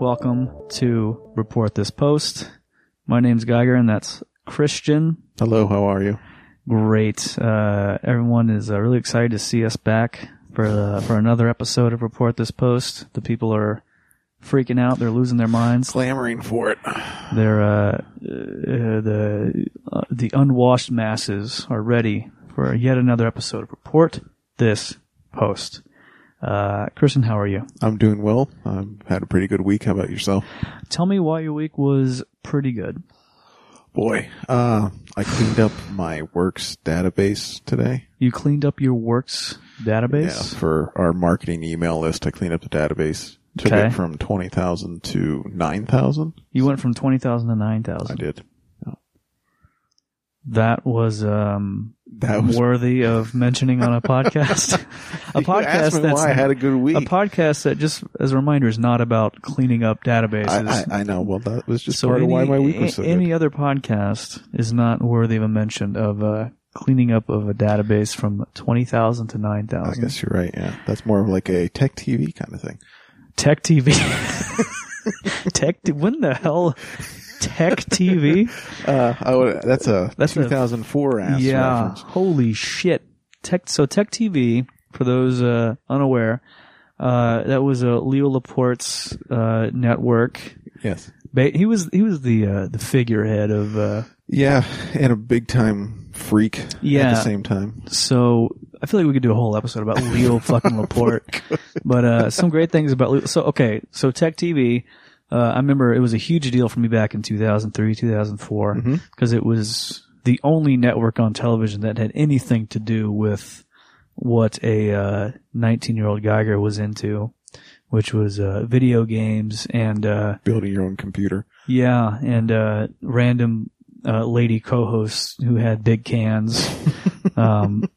Welcome to Report This Post. My name's Geiger, and that's Christian. Hello, how are you? Great. Uh, everyone is uh, really excited to see us back for uh, for another episode of Report This Post. The people are freaking out; they're losing their minds. Clamoring for it. They're uh, uh, the uh, the unwashed masses are ready for yet another episode of Report This Post. Uh, Christian, how are you? I'm doing well. I've had a pretty good week. How about yourself? Tell me why your week was pretty good. Boy, uh, I cleaned up my works database today. You cleaned up your works database. Yeah, for our marketing email list, I cleaned up the database. Took Okay. it from 20,000 to 9,000. You went from twenty thousand to 9,000. I did. That was um, That was worthy of mentioning on a podcast. a podcast that's why I had a good week. a podcast that just as a reminder is not about cleaning up databases. I, I, I know. Well, that was just so part any, of why my week was so any good. other podcast is not worthy of a mention of uh, cleaning up of a database from twenty thousand to nine thousand. I guess you're right. Yeah, that's more of like a tech TV kind of thing. Tech TV. Tech. When the hell? Tech TV. Uh, I would, that's a That's a- 2004 ass yeah. reference. Holy shit. Tech. So Tech TV, for those uh, unaware, uh, that was a Leo Laporte's uh, network. Yes. He was he was the uh, the figurehead of. Uh, Yeah, and a big time freak at Yeah. the same time. so I feel like we could do a whole episode about Leo fucking Laporte. But uh, some great things about Leo. So okay, so Tech TV. Uh, I remember it was a huge deal for me back in 2003, 2004, because it was the only network on television that had anything to do with what a 19 year old Geiger was into, which was uh, video games and uh, Building your own computer. yeah, and uh, random uh, lady co-hosts who had big cans. um,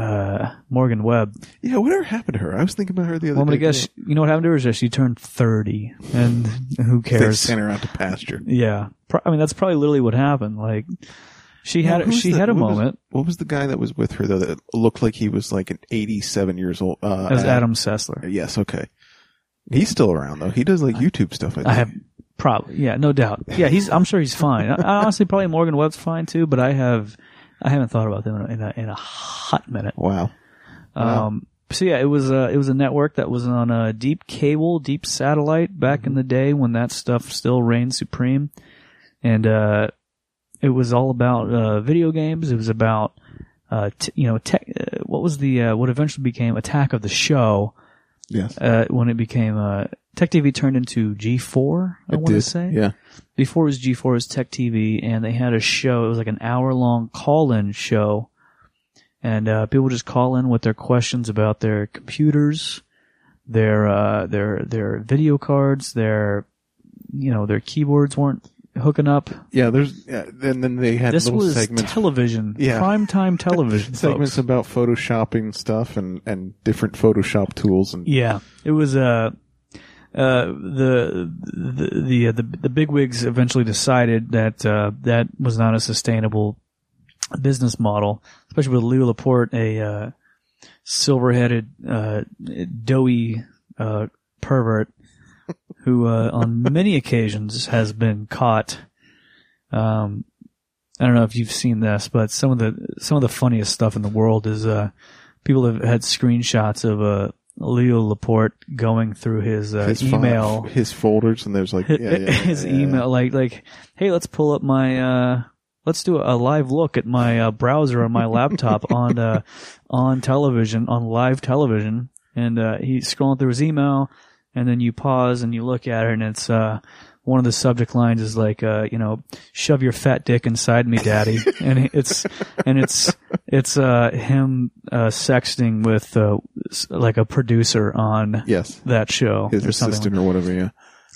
uh, Morgan Webb. Yeah, whatever happened to her? I was thinking about her the other Well, I'm day. gonna guess you know what happened to her is that she turned 30, and who They cares? sent her out to pasture. Yeah, Pro- I mean that's probably literally what happened. Like she had she the- had a what was- moment what was the guy that was with her though that looked like he was like an 87 years old? Uh, as Adam- Adam Sessler. Yes, okay. He's still around though. He does like YouTube stuff. I, think. I have probably yeah, no doubt. Yeah, he's I'm sure he's fine. I, honestly, probably Morgan Webb's fine too. But I have I haven't thought about them in a, in a, in a hot minute. Wow. Wow. Um, so yeah, it was a it was a network that was on a deep cable, deep satellite back in the day when that stuff still reigned supreme, and uh, it was all about uh, video games. It was about uh, t- you know tech. Uh, what was the uh, what eventually became Attack of the Show Yes. uh, when it became uh, Tech TV turned into G4. I want to say Yeah. before it was G4 it was Tech TV and they had a show. It was like an hour long call in show. And, uh, people just call in with their questions about their computers, their, uh, their, their video cards, their, you know, their keyboards weren't hooking up. Yeah. There's. Yeah, and then they had This little was segments. television, Yeah. primetime television. segments folks. about photoshopping stuff and and different Photoshop tools and Yeah, it was uh, uh, the the the uh, the, the bigwigs eventually decided that uh, that was not a sustainable business model, especially with Leo Laporte, a uh, silver-headed, uh, doughy uh, pervert who, uh, on many occasions, has been caught. Um, I don't know if you've seen this, but some of the some of the funniest stuff in the world is uh, people have had screenshots of uh, Leo Laporte going through his, uh, his email, his folders, and there's like yeah, yeah, yeah, his email, like like, hey, let's pull up my, uh, let's do a live look at my uh, browser on my laptop on uh, on television, on live television, and uh, he's scrolling through his email, and then you pause and you look at it, and it's uh, one of the subject lines is like, uh, you know, shove your fat dick inside me, daddy, and it's and it's it's uh, him uh, sexting with uh, like a producer on Yes. that show His or something. assistant or whatever. Yeah.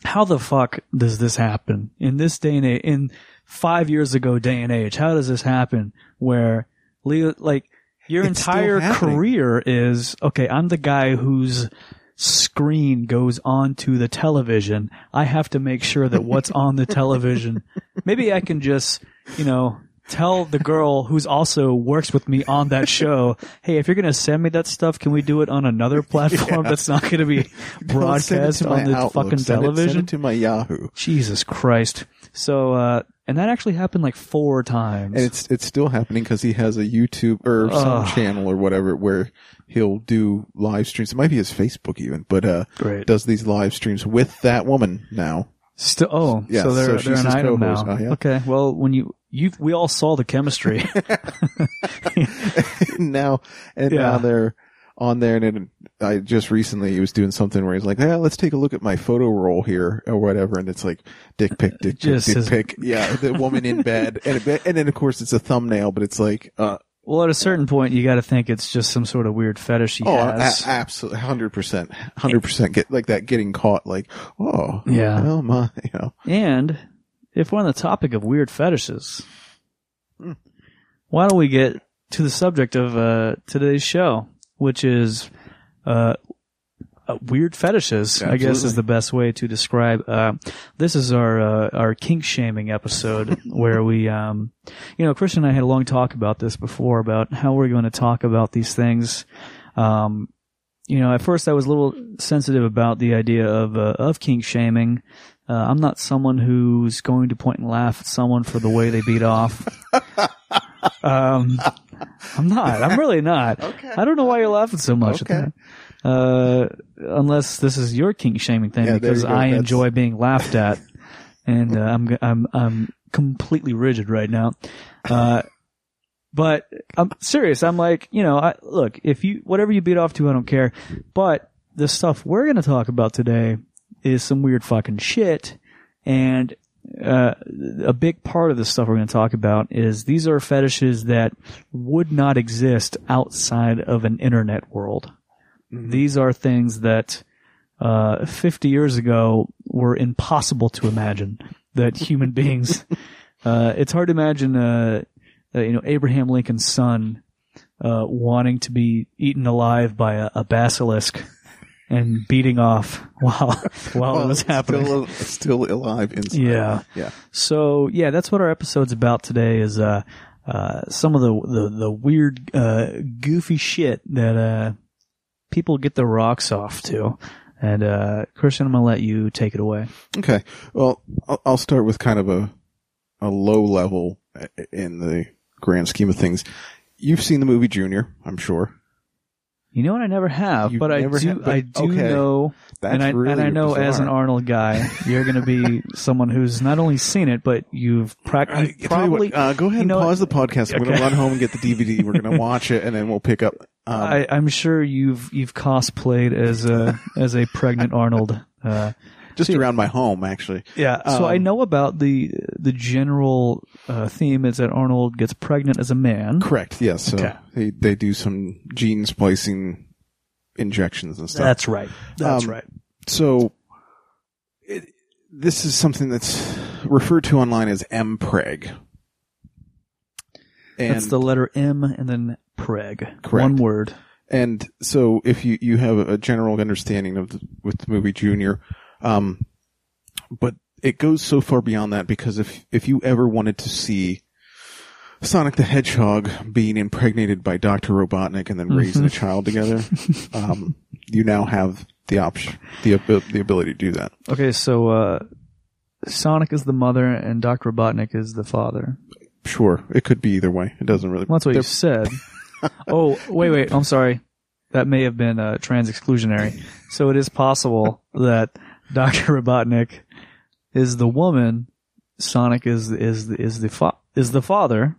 How the fuck does this happen in this day and age? In five years ago day and age, how does this happen? Where Leo, like your It's entire career is okay. I'm the guy whose screen goes onto the television. I have to make sure that what's on the television. Maybe I can just, you know, tell the girl who's also works with me on that show, hey, if you're going to send me that stuff, can we do it on another platform that's not going to be it broadcast on the Outlook. fucking Send it- television? Send it to my Yahoo. Jesus Christ. So, uh, and that actually happened like four times. And it's it's still happening because he has a YouTube or some Ugh. channel or whatever where he'll do live streams. It might be his Facebook even, but uh, Great. does these live streams with that woman now. Still, oh, Yeah, so they're, so they're she's an his item co-host. Oh, yeah. Okay, well, when you, you, we all saw the chemistry. now and Yeah. now they're on there, and then I just recently he was doing something where he's like, "Yeah, let's take a look at my photo roll here or whatever," and it's like dick pic, dick pic, dick his- pic. Yeah, the woman in bed, and it- and then of course it's a thumbnail, but it's like, uh, well, at a certain point, you got to think it's just some sort of weird fetish he oh, a- absolutely, hundred percent, hundred percent, get like that getting caught, like, oh, Yeah. well, my, you know, And if we're on the topic of weird fetishes, Hmm. why don't we get to the subject of uh, today's show, which is uh, uh, weird fetishes. I guess is the best way to describe. Uh, this is our uh, our kink shaming episode where we, um, you know, Christian and I had a long talk about this before about how we're going to talk about these things. Um, you know, at first I was a little sensitive about the idea of uh, of kink shaming. Uh, I'm not someone who's going to point and laugh at someone for the way they beat off. um, I'm not. I'm really not. Okay. I don't know why you're laughing so much Okay. at that. Uh, unless this is your kink shaming thing, Yeah, because. I That's- enjoy being laughed at, and uh, I'm I'm I'm completely rigid right now. Uh, but I'm serious. I'm like, you know, I look if you whatever you beat off to, I don't care. But the stuff we're going to talk about today is some weird fucking shit, and uh, a big part of the stuff we're going to talk about is these are fetishes that would not exist outside of an internet world. These are things that uh, 50 years ago were impossible to imagine that human beings. Uh, it's hard to imagine, uh, uh, you know, Abraham Lincoln's son uh, wanting to be eaten alive by a, a basilisk and beating off while while it was happening. Still, still alive inside. Yeah. yeah. So yeah, that's what our episode's about today. Is uh, uh, some of the the, the weird, uh, goofy shit that uh, people get their rocks off to. And uh, Christian, I'm gonna let you take it away. Okay. Well, I'll, I'll start with kind of a a low level in the grand scheme of things. You've seen the movie Junior, I'm sure. You know what? I never have, You've but I never do. but- I do okay. know, That's and I really and I know as an bizarre. Arnold guy, you're gonna be someone who's not only seen it, but you've I, practically I tell you probably. what, uh, go ahead you and know pause the podcast. We're gonna run home and get the DVD. We're gonna watch it, and then we'll pick up. Um, I, I'm sure you've you've cosplayed as a as a pregnant Arnold. Uh, just around my home, actually. Yeah, so I Um, know about the the general uh, theme is that Arnold gets pregnant as a man. Correct. Yes. So Okay. they they do some gene splicing injections and stuff. That's right. That's Um, right. so it, this is something that's referred to online as mpreg. And That's the letter M and then preg. Correct. One word. And so if you, you have a general understanding of the, with the movie Junior, um, but it goes so far beyond that because if, if you ever wanted to see Sonic the Hedgehog being impregnated by Dr. Robotnik and then raising a child together, um, you now have the option, the, the ability to do that. Okay, so uh, Sonic is the mother and Dr. Robotnik is the father. Sure. It could be either way. It doesn't really. Well, that's what you said. oh, wait, wait. I'm sorry. That may have been uh, trans exclusionary. So it is possible that Dr. Robotnik is the woman, Sonic is is is the fa- is the father.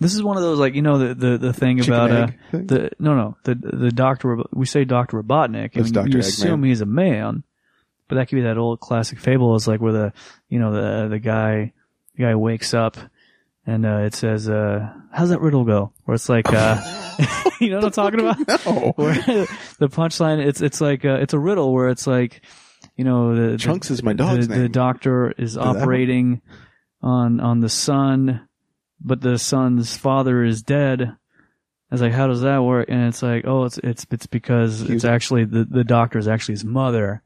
This is one of those like you know the the, the thing Chicken about uh, thing? the no no the the doctor we say Doctor Robotnik and Dr. you Eggman. assume he's a man, but that could be that old classic fable is like where the you know the the guy the guy wakes up and uh, it says uh how's that riddle go where it's like uh you know what I'm talking about No. where the punchline it's it's like uh, it's a riddle where it's like you know the Chunks the, is my dog's the, name. the doctor is operating on on the son but the son's father is dead I was like how does that work and it's like oh it's it's it's because He it's was- actually the the doctor is actually his mother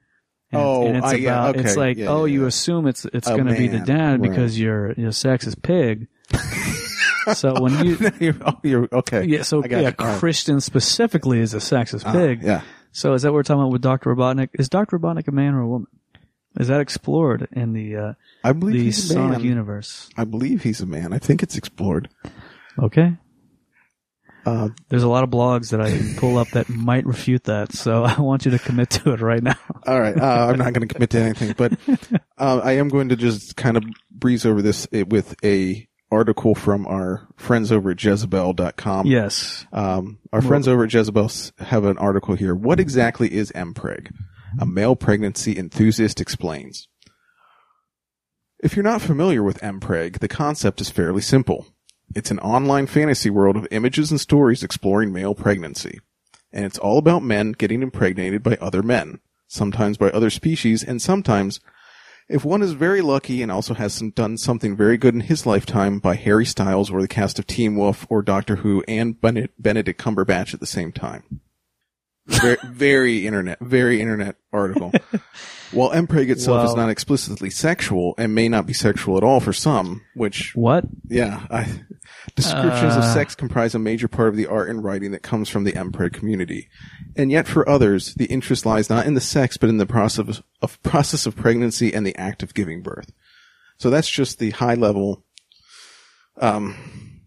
And, Oh, and it's I- yeah, about it's okay. like Yeah, oh yeah, you yeah. assume it's it's A going to be the man, dad right. because your your sex is pig. so when you you're, oh, you're okay. yeah so yeah you. All right. Christian specifically is a sexist Ah, pig. yeah. So is that what we're talking about with Dr. Robotnik? Is Dr. Robotnik a man or a woman? Is that explored in the uh, I believe the he's a Sonic universe? I believe he's a man. I think it's explored. Okay. Uh, There's a lot of blogs that I can pull up that might refute that, so I want you to commit to it right now. all right. Uh, I'm not going to commit to anything, but uh, I am going to just kind of breeze over this uh, with a article from our friends over at Jezebel.com. Yes. Um, our friends over at Jezebel have an article here. What exactly is MPreg? A male pregnancy enthusiast explains. If you're not familiar with MPreg, the concept is fairly simple. It's an online fantasy world of images and stories exploring male pregnancy. And it's all about men getting impregnated by other men, sometimes by other species, and sometimes, if one is very lucky and also has some, done something very good in his lifetime, by Harry Styles or the cast of Teen Wolf or Doctor Who and Bene- Benedict Cumberbatch at the same time. Very, very internet, very internet article. While MPreg itself is not explicitly sexual and may not be sexual at all for some, which What? yeah, I, descriptions of Uh. sex comprise a major part of the art and writing that comes from the MPreg community. And yet for others, the interest lies not in the sex, but in the process of, process of pregnancy and the act of giving birth. So that's just the high level. Um,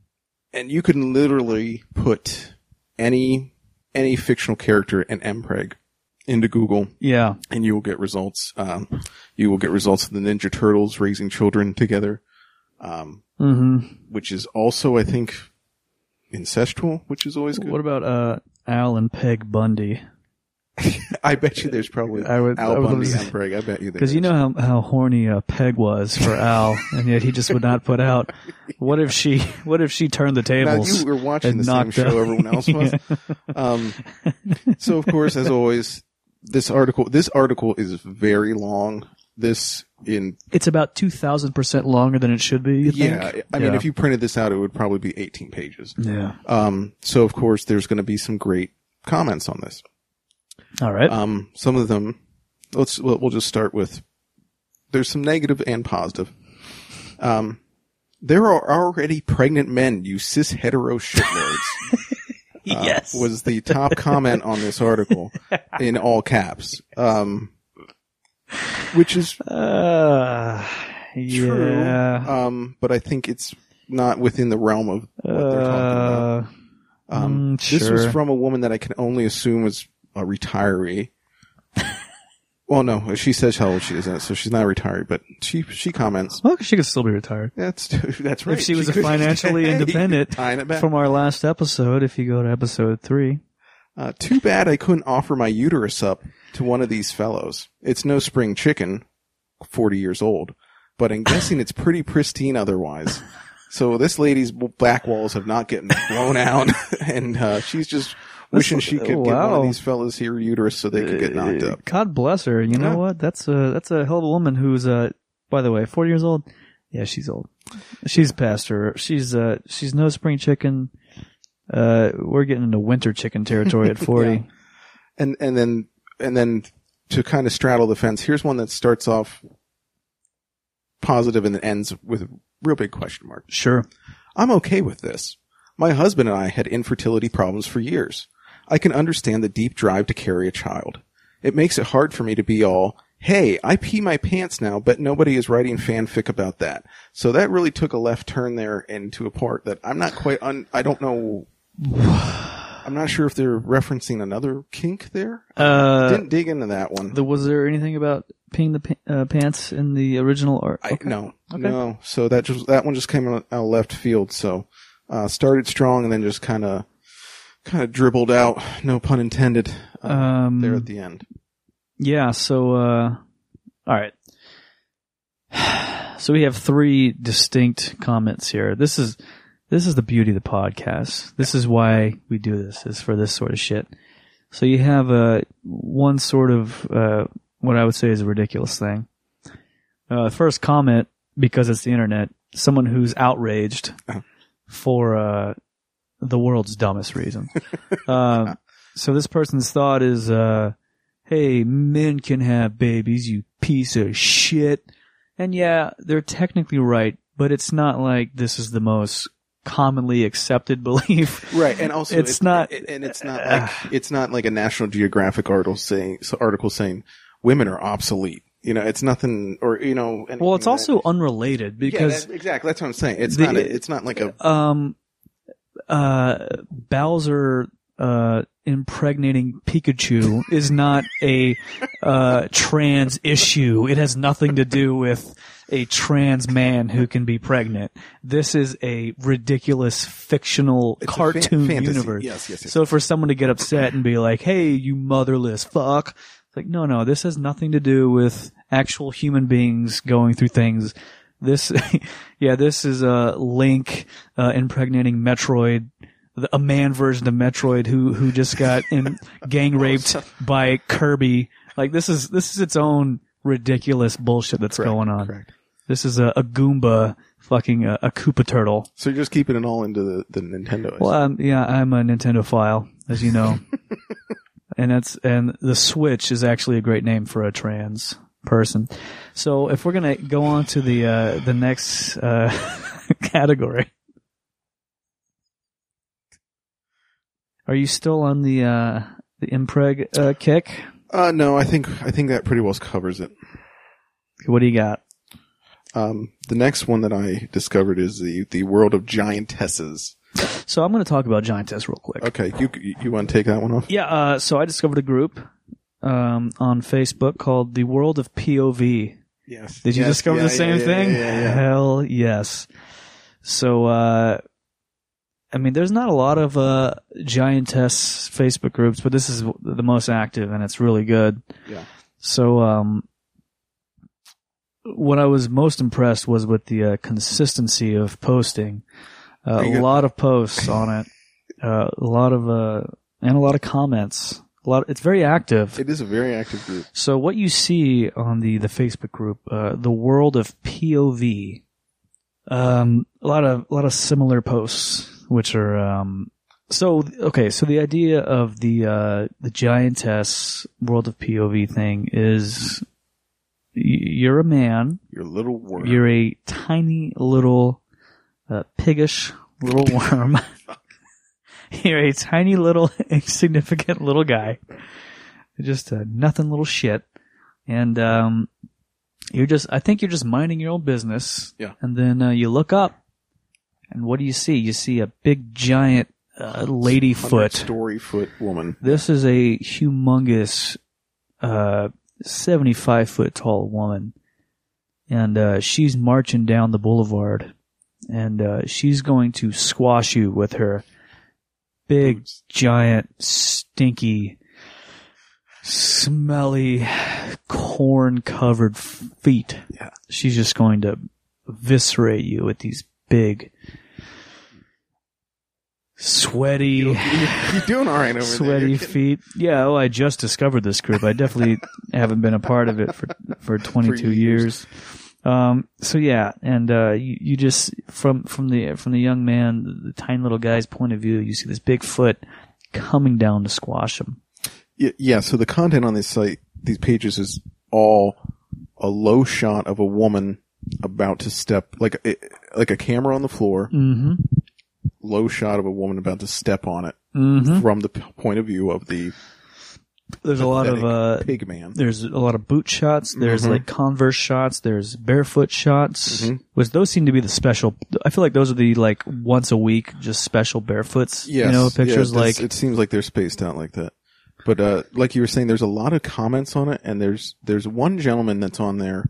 and you can literally put any, any fictional character in MPreg into Google Yeah. and you will get results. Um, you will get results of the Ninja Turtles raising children together. Um, hmm which is also, I think, incestual, which is always good. What about uh, Al and Peg Bundy? I bet you there's probably I would- I Al would Bundy and Craig. I bet you Because you know how how horny uh, Peg was for Al, and yet he just would not put out. What if she? What if she turned the Now tables? you were watching and the same knocked show out- everyone else was. um, so of course, as always, this article this article is very long. This in It's about two thousand percent longer than it should be. You think? yeah, I mean, Yeah. if you printed this out, it would probably be 18 pages. Yeah. Um, so of course, there's going to be some great comments on this. All right. Um, some of them, let's, we'll, we'll just start with, there's some negative and positive. Um, there are already pregnant men, you cis hetero shitlords. uh, yes. Was the top comment on this article in all caps. Um, which is uh, true. yeah. Um, but I think it's not within the realm of what they're talking about. Uh, Um, mm, This was from a woman that I can only assume is a retiree. well, no, she says how old she is, so she's not retired, but she she comments. well, she could still be retired. That's that's right. If she was a financially Hey, independent tying it back. From our last episode, if you go to episode three, Uh, too bad I couldn't offer my uterus up to one of these fellows. It's no spring chicken, forty years old, but I'm guessing it's pretty pristine otherwise. So this lady's back walls have not gotten blown out, and uh, she's just wishing she could get one of these fellas here uterus so they could get knocked up. God bless her. You know Yeah. what? That's a that's a hell of a woman who's uh by the way, forty years old. Yeah, she's old. She's past her. She's uh she's no spring chicken. Uh we're getting into winter chicken territory at forty. Yeah. and and then and then to kind of straddle the fence, here's one that starts off positive and then ends with a real big question mark. Sure. I'm okay with this. My husband and I had infertility problems for years. I can understand the deep drive to carry a child. It makes it hard for me to be all, hey, I pee my pants now, but nobody is writing fanfic about that. So that really took a left turn there into a part that I'm not quite un, I don't know. I'm not sure if they're referencing another kink there. Uh Didn't dig into that one. the, was there anything about peeing the pa- uh, pants in the original art? I, no, Okay. no. So that just that one just came out out of left field. So uh, started strong and then just kind of kind of dribbled out. No pun intended. Uh, Um, there at the end. Yeah, so uh all right. So we have three distinct comments here. This is this is the beauty of the podcast. This is why we do this, is for this sort of shit. So you have uh one sort of uh what I would say is a ridiculous thing. Uh first comment, because it's the internet, someone who's outraged for uh the world's dumbest reason. um so this person's thought is uh hey, men can have babies, you piece of shit. And yeah, they're technically right, but it's not like this is the most commonly accepted belief. Right, and also It's it- not- it- and it's not like it's not like a National Geographic article saying so article saying women are obsolete. You know, it's nothing, or you know. anything Well, it's also that. unrelated yeah, because that- exactly that's what I'm saying. It's the- not. A, it's not like a. um uh Bowser uh impregnating Pikachu is not a uh trans issue. It has nothing to do with a trans man who can be pregnant. This is a ridiculous fictional It's cartoon fan- universe. Yes, yes, yes. So for someone to get upset and be like, "Hey, you motherless fuck." It's like, "No, no, this has nothing to do with actual human beings going through things." This yeah, this is a Link uh, impregnating Metroid a man version of Metroid who who just got in gang raped by Kirby. Like this is this is its own ridiculous bullshit that's Correct, going on. correct. This is a, a Goomba fucking a, a Koopa turtle. So you're just keeping it all into the, the Nintendo. Well, um, yeah, I'm a Nintendo file, as you know, and that's and the Switch is actually a great name for a trans person. So if we're gonna go on to the uh, the next uh, category, are you still on the uh, the MPreg uh, kick? Uh, no, I think I think that pretty well covers it. What do you got? Um, the next one that I discovered is the the world of giantesses. So I'm going to talk about Giantess real quick. Okay, you you want to take that one off? Yeah, uh, so I discovered a group um, on Facebook called the World of POV. Yes. Did you Yes, discover yeah, the same yeah, thing? Yeah. Hell yes. So, uh, I mean, there's not a lot of uh, giantess Facebook groups, but this is the most active, and it's really good. Yeah. So, um, what I was most impressed was with the uh, consistency of posting. Uh, a lot of posts on it, uh, a lot of uh, and a lot of comments. A lot. It's very active. It is a very active group. So what you see on the the Facebook group, uh, the world of POV, um, a lot of a lot of similar posts, which are um, so okay. So the idea of the uh, the giantess world of POV thing is you're a man, Your little worm. you're a tiny little uh, piggish little worm. you're a tiny little insignificant little guy. Just a nothing little shit. And um you're just I think you're just minding your own business. Yeah. And then uh, you look up and what do you see? You see a big giant uh, lady foot. Story foot woman. This is a humongous, uh, 75 foot tall woman. And, uh, she's marching down the boulevard. And, uh, she's going to squash you with her big, giant, stinky, smelly, corn covered feet. Yeah. She's just going to eviscerate you with these big, sweaty, You're, doing all right over there. sweaty You're feet. Yeah, oh, I just discovered this group. I definitely haven't been a part of it for for 22 For years. years. Um, so yeah, and uh, you, you just from from the from the young man, the, the tiny little guy's point of view, you see this big foot coming down to squash him. Yeah, yeah, so the content on this site, these pages is all a low shot of a woman about to step, like a, like a camera on the floor, Mm-hmm. Low shot of a woman about to step on it Mm-hmm. from the point of view of the There's a lot of uh, pig man. there's a lot of boot shots. There's Mhm. like Converse shots. There's barefoot shots. Mhm. Which those seem to be the special. I feel like those are the like once a week just special barefoots. Yes, you know, yeah, pictures that's- like it seems like they're spaced out like that. But uh, like you were saying, there's a lot of comments on it, and there's there's one gentleman that's on there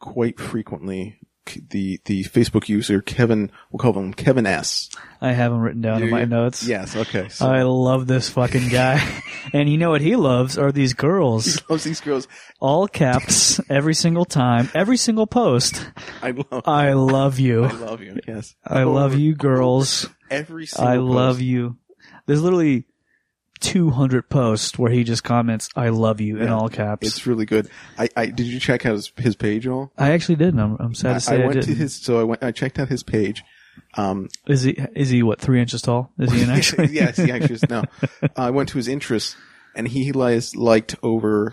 quite frequently. The the Facebook user Kevin, we'll call him Kevin S. I have them written down Do in my notes. Yes, okay. So I love this fucking guy. and you know what he loves are these girls. he loves these girls. All caps, every single time, every single post. I love. I love you. I love you. Yes, I love you girls. Every single. I love post. you. There's literally 200 posts where he just comments, I love you in Yeah. all caps. It's really good. I, I did you check out his, his page at all? I actually didn't. I'm, I'm sad I, to say I, went didn't. to his. So I went. I checked out his page. Um, Is he, is he what, three inches tall? Is he an actually? yes, he actually is. No, I went to his interests, and he has liked over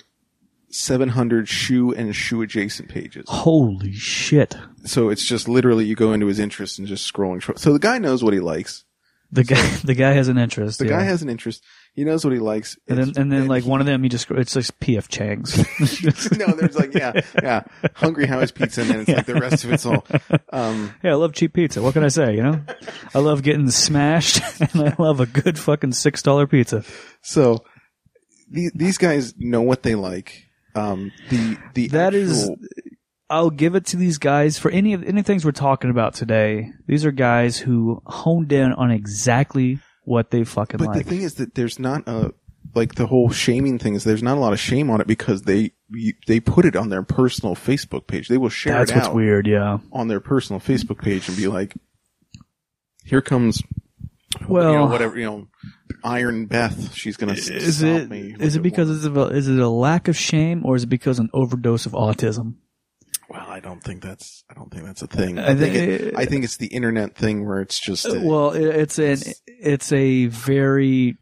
700 shoe and shoe adjacent pages. Holy shit. So it's just literally you go into his interests and just scrolling. short- So the guy knows what he likes. The guy, the guy has an interest. The yeah. guy has an interest. He knows what he likes. and then, It's- and then like he- one of them, you just, it's like P.F. Chang's. no, there's like, yeah, yeah. Hungry Howie's Pizza and then it's like the rest of it's all. Um, yeah, I love cheap pizza. What can I say, you know? I love getting smashed and I love a good fucking $6 pizza. so the, these guys know what they like. Um, the, the, That is- actual- I'll give it to these guys for any of any things we're talking about today. These are guys who honed in on exactly what they fucking But like. the thing is that there's not a like the whole shaming thing is there's not a lot of shame on it because they they put it on their personal Facebook page. They will share That's it what's out weird, yeah. on their personal Facebook page and be like, "Here comes, Well- you know, whatever you know, Iron Beth. She's gonna Is stop it me." is it because one." it's a, is it a lack of shame or is it because an overdose of autism? I don't think that's I don't think that's a thing. I think it, I think it's the internet thing where it's just uh, Well, it- it's an it's a very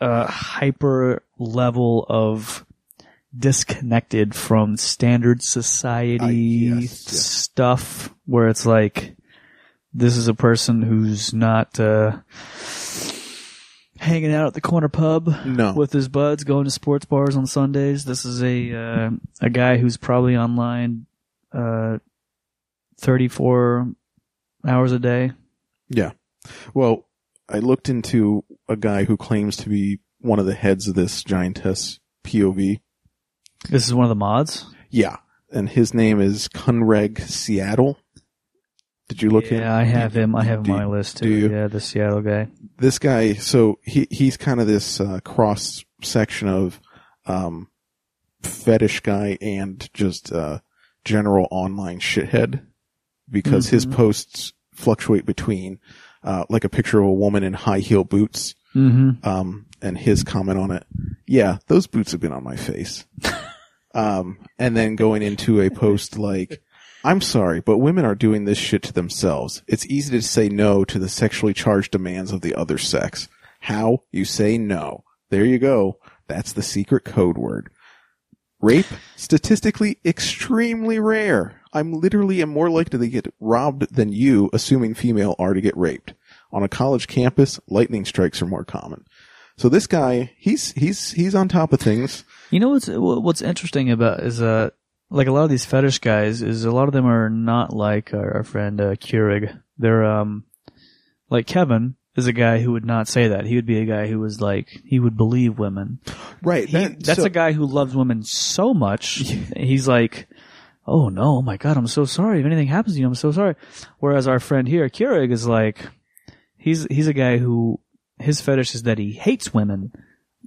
uh, hyper level of disconnected from standard society I- yes, yes. stuff where it's like this is a person who's not uh, hanging out at the corner pub no. with his buds going to sports bars on Sundays. This is a uh, a guy who's probably online uh, 34 hours a day. Yeah. Well, I looked into a guy who claims to be one of the heads of this giantess POV. This is one of the mods. Yeah. And his name is Kunreg Seattle. Did you look at him? yeah, I have him. I have him do- on my list too. do you? Yeah, the Seattle guy. This guy, so he, he's kind of this, uh, cross section of, um, fetish guy and just, uh, general online shithead because his Mhm. posts fluctuate between, uh, like a picture of a woman in high heel boots Mm-hmm. um, and his comment on it. Yeah, those boots have been on my face. um, and then going into a post like, I'm sorry, but women are doing this shit to themselves. It's easy to say no to the sexually charged demands of the other sex. How? You say no. There you go. That's the secret code word. Rape, statistically extremely rare. I'm literally am more likely to get robbed than you, assuming female are to get raped. On a college campus, lightning strikes are more common. So this guy, he's, he's, he's on top of things. You know what's what's interesting about is uh like a lot of these fetish guys is a lot of them are not like our, our friend uh, Keurig. They're um like Kevin is a guy who would not say that. He would be a guy who was like he would believe women. Right. He, that's a guy who loves women so much. He's like, oh no, oh my god, I'm so sorry. If anything happens to you, I'm so sorry. Whereas our friend here, Keurig, is like, he's he's a guy who his fetish is that he hates women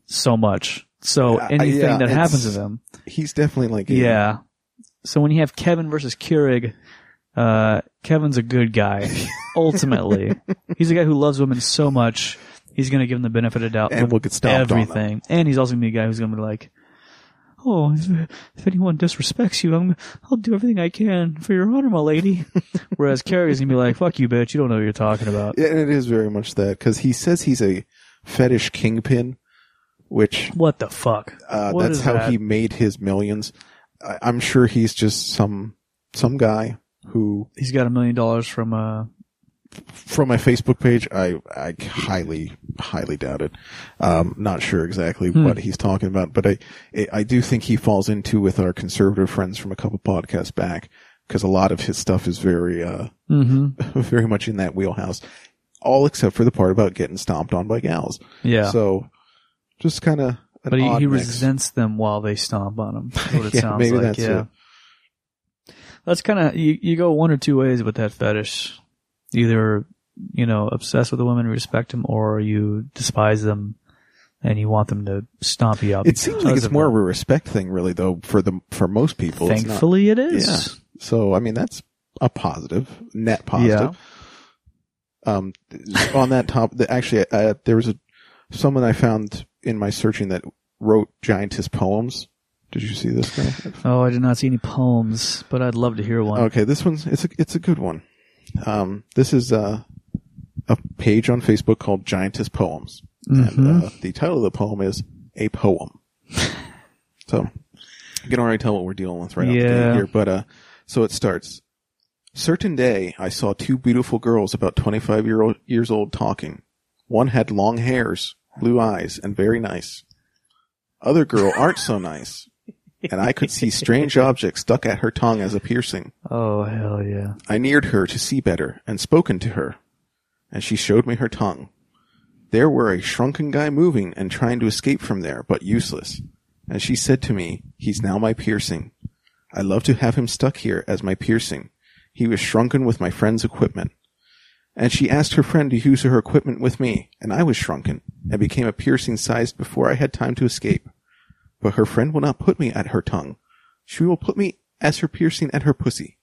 so much. So Yeah, anything yeah, that happens to them, he's definitely like, a- yeah. So when you have Kevin versus Keurig, uh, Kevin's a good guy. Ultimately, he's a guy who loves women so much. He's going to give them the benefit of doubt. And will get stomped on everything. And he's also going to be a guy who's going to be like, "Oh, if, anyone disrespects you, I'm I'll do everything I can for your honor, my lady." Whereas Carrie is going to be like, "Fuck you, bitch! You don't know what you're talking about." Yeah, and it is very much that because he says he's a fetish kingpin, which What the fuck? uh, What that's how that? he made his millions. I, I'm sure he's just some some guy who, He's got a million dollars from uh. From my Facebook page, I I highly highly doubt it. Um, not sure exactly Hmm. what he's talking about, but I I do think he falls into with our conservative friends from a couple podcasts back because a lot of his stuff is very uh Mm-hmm. very much in that wheelhouse. All except for the part about getting stomped on by gals. Yeah. So just kind of. but he, he resents them while they stomp on him. What it Yeah, sounds maybe like. that's yeah. it. That's kind of you. You go one or two ways with that fetish. Either you know obsessed with the women, respect them, or you despise them and you want them to stomp you out. It seems like it's more of a respect thing, really, though. For the for most people, it's not. Thankfully, it is. Yeah. So I mean, that's a positive, net positive. Um, on that top, actually, uh, there was a someone I found in my searching that wrote giantess poems. Did you see this guy? Oh, I did not see any poems, but I'd love to hear one. Okay, this one's it's a it's a good one. Um, this is uh, a page on Facebook called Giantess Poems, Mhm. and uh, the title of the poem is a poem. so you can already tell what we're dealing with right off the Yeah. gate here. But uh, so it starts. Certain day, I saw two beautiful girls about 25 year old, years old talking. One had long hairs, blue eyes, and very nice. Other girl aren't so nice. And I could see strange objects stuck at her tongue as a piercing. Oh hell yeah! I neared her to see better and spoken to her, and she showed me her tongue. There were a shrunken guy moving and trying to escape from there, but useless. And she said to me, he's now my piercing. I love to have him stuck here as my piercing. He was shrunken with my friend's equipment. And she asked her friend to use her equipment with me, and I was shrunken and became a piercing sized before I had time to escape. But her friend will not put me at her tongue. She will put me as her piercing at her pussy.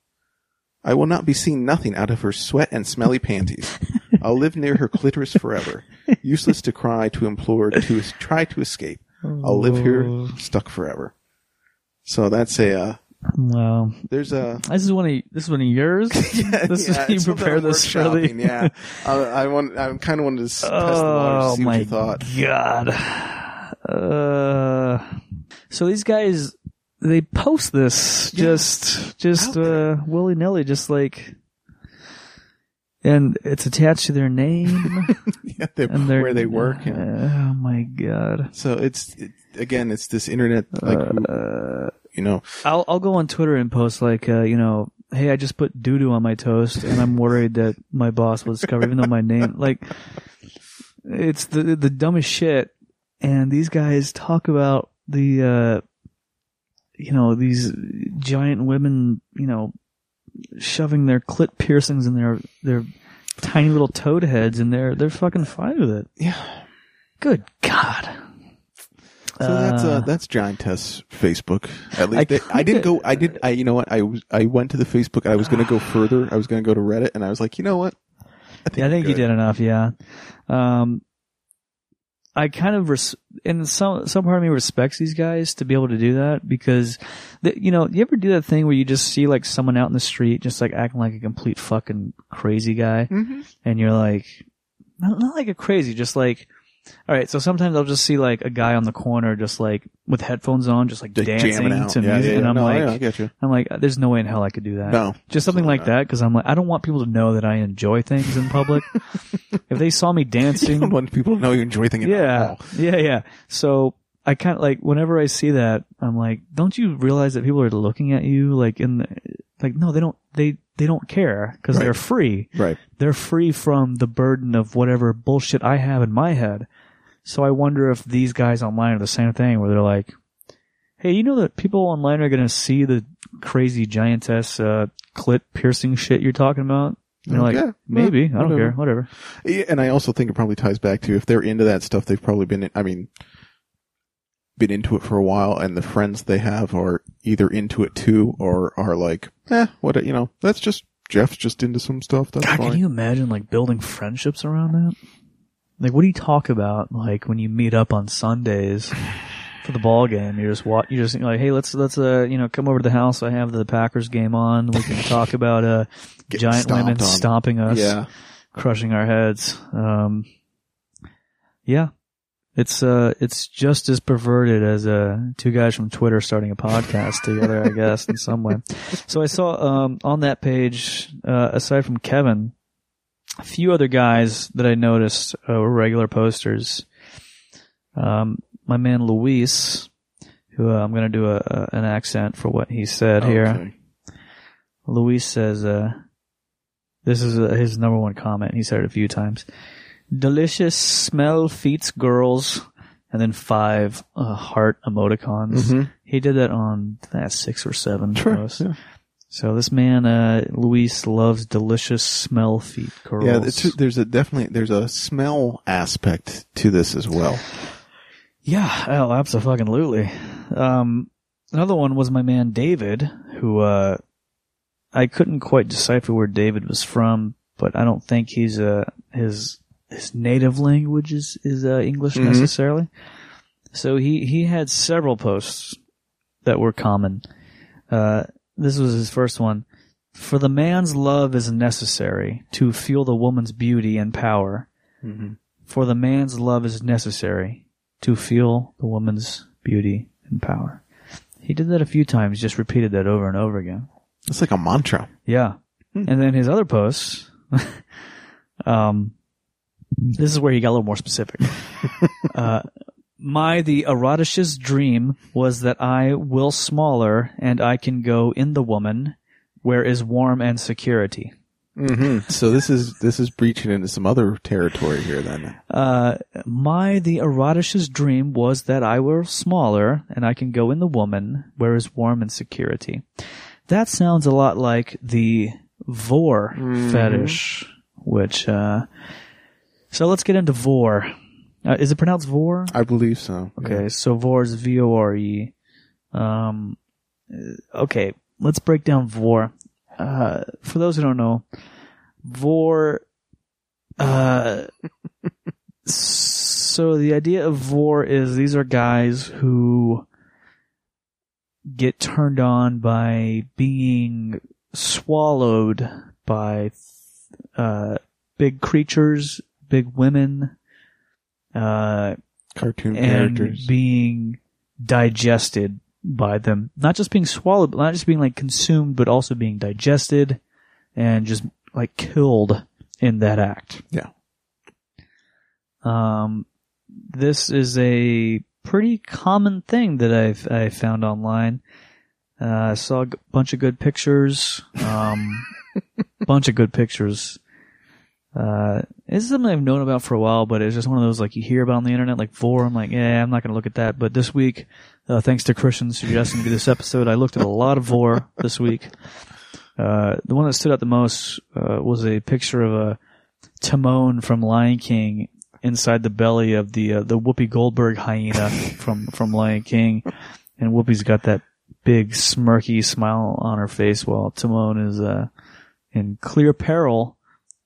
I will not be seen nothing out of her sweat and smelly panties. I'll live near her clitoris forever. Useless to cry, to implore, to try to escape. I'll live here stuck forever. So that's a, uh, Wow, there's a, this is one of this is one of yours. this is you prepare this for the. yeah. I, I want, I kind of wanted to test the water, Oh see what my you thought. god! Uh, so these guys they post this Yeah. just just uh, willy nilly, just like, and it's attached to their name yeah, and their where they work. yeah. Oh my god! So it's, it, again, it's this internet, like, Uh, you know, I'll I'll go on Twitter and post like uh, you know, hey, I just put doo doo on my toast, and I'm worried that my boss will discover, even though my name like it's the the dumbest shit. And these guys talk about the uh, you know these giant women, you know, shoving their clit piercings in their their tiny little toad heads, and they're they're fucking fine with it. yeah. Good God. So that's uh, Uh, that's Giantess Facebook. At least I they, I didn't go. I did. I you know what? I was. I went to the Facebook. I was going to go further. I was going to go to Reddit, and I was like, you know what? I Yeah, I think you did enough. Yeah. Um, I kind of res- and some some part of me respects these guys to be able to do that because, you know, you ever do that thing where you just see like someone out in the street just like acting like a complete fucking crazy guy, Mhm. and you're like, not, not like a crazy, just like. All right, so sometimes I'll just see like a guy on the corner, just like with headphones on, just like Just dancing jamming out. to yeah, music, yeah, and yeah. I'm no, like, yeah, I get you. I'm like, there's no way in hell I could do that. No, Just something like that because I'm like, I don't want people to know that I enjoy things in public. if they saw me. You don't dancing, want people to know you enjoy things. yeah, yeah, yeah. So I kind of like whenever I see that, I'm like, don't you realize that people are looking at you like in the, like no, they don't they they don't care because Right. they're free. Right. They're free from the burden of whatever bullshit I have in my head. So I wonder if these guys online are the same thing where they're like, hey, you know that people online are going to see the crazy giantess uh, clit piercing shit you're talking about? And they're like, Yeah, maybe. I don't whatever. care. Whatever. Yeah, and I also think it probably ties back to if they're into that stuff, they've probably been. I mean, been into it for a while, and the friends they have are either into it too, or are like, eh, what you know, that's just Jeff's just into some stuff. That's God, fine. can you imagine like building friendships around that? Like, what do you talk about? Like when you meet up on Sundays for the ball game, you just. You just like, hey, let's let's uh you know come over to the house. I have the Packers game on. We can talk about uh Getting giant women on. stomping us, yeah, crushing our heads. Um, yeah, it's uh it's just as perverted as uh two guys from Twitter starting a podcast together, I guess, in some way. So I saw um on that page, uh, aside from Kevin, a few other guys that I noticed uh, were regular posters. Um, my man Luis, who uh, I'm going to do a, a an accent for what he said here. Luis says, uh, this is uh, his number one comment. He said it a few times. Delicious smell feats girls. And then five uh, heart emoticons. Mhm. He did that on uh, six or seven Sure. Yeah, So this man, uh, Luis loves delicious smell feet girls. yeah there's a definitely there's a smell aspect to this as well. Yeah, oh, absolutely. Um, another one was my man David, who uh, I couldn't quite decipher where David was from, but I don't think he's uh, his his native language is is uh, English Mhm. necessarily. So he he had several posts that were common. Uh, this was his first one. For the man's love is necessary to feel the woman's beauty and power. Mm-hmm. For the man's love is necessary to feel the woman's beauty and power. He did that a few times, just repeated that over and over again. It's like a mantra. Yeah. And then his other posts, um, this is where he got a little more specific. uh, my, the eroticist dream was that I will smaller and I can go in the woman where is warm and security. Mm-hmm. So this is this is breaching into some other territory here. Then Uh, my, the eroticist dream was that I were smaller and I can go in the woman where is warm and security. That sounds a lot like the vore fetish, which, uh, so let's get into vore. Uh, is it pronounced vore? I believe so. Okay, so vore is V O R E. Um, uh, okay, let's break down vore. Uh, for those who don't know, vore. Uh, so the idea of vore is these are guys who get turned on by being swallowed by uh, big creatures, big women. Uh, Cartoon and characters. being digested by them. Not just being swallowed, but not just being like consumed, but also being digested and just like killed in that act. yeah. Um, this is a pretty common thing that I've I found online. Uh, I saw a bunch of good pictures. Um, bunch of good pictures. Uh, this is something I've known about for a while, but it's just one of those like you hear about on the internet, like vore. I'm like, yeah, I'm not going to look at that. But this week, uh, thanks to Christian suggesting to do this episode, I looked at a lot of vore this week. Uh, the one that stood out the most uh, was a picture of a Timon from Lion King inside the belly of the uh, the Whoopi Goldberg hyena from from Lion King, and Whoopi's got that big smirky smile on her face while Timon is uh, in clear peril,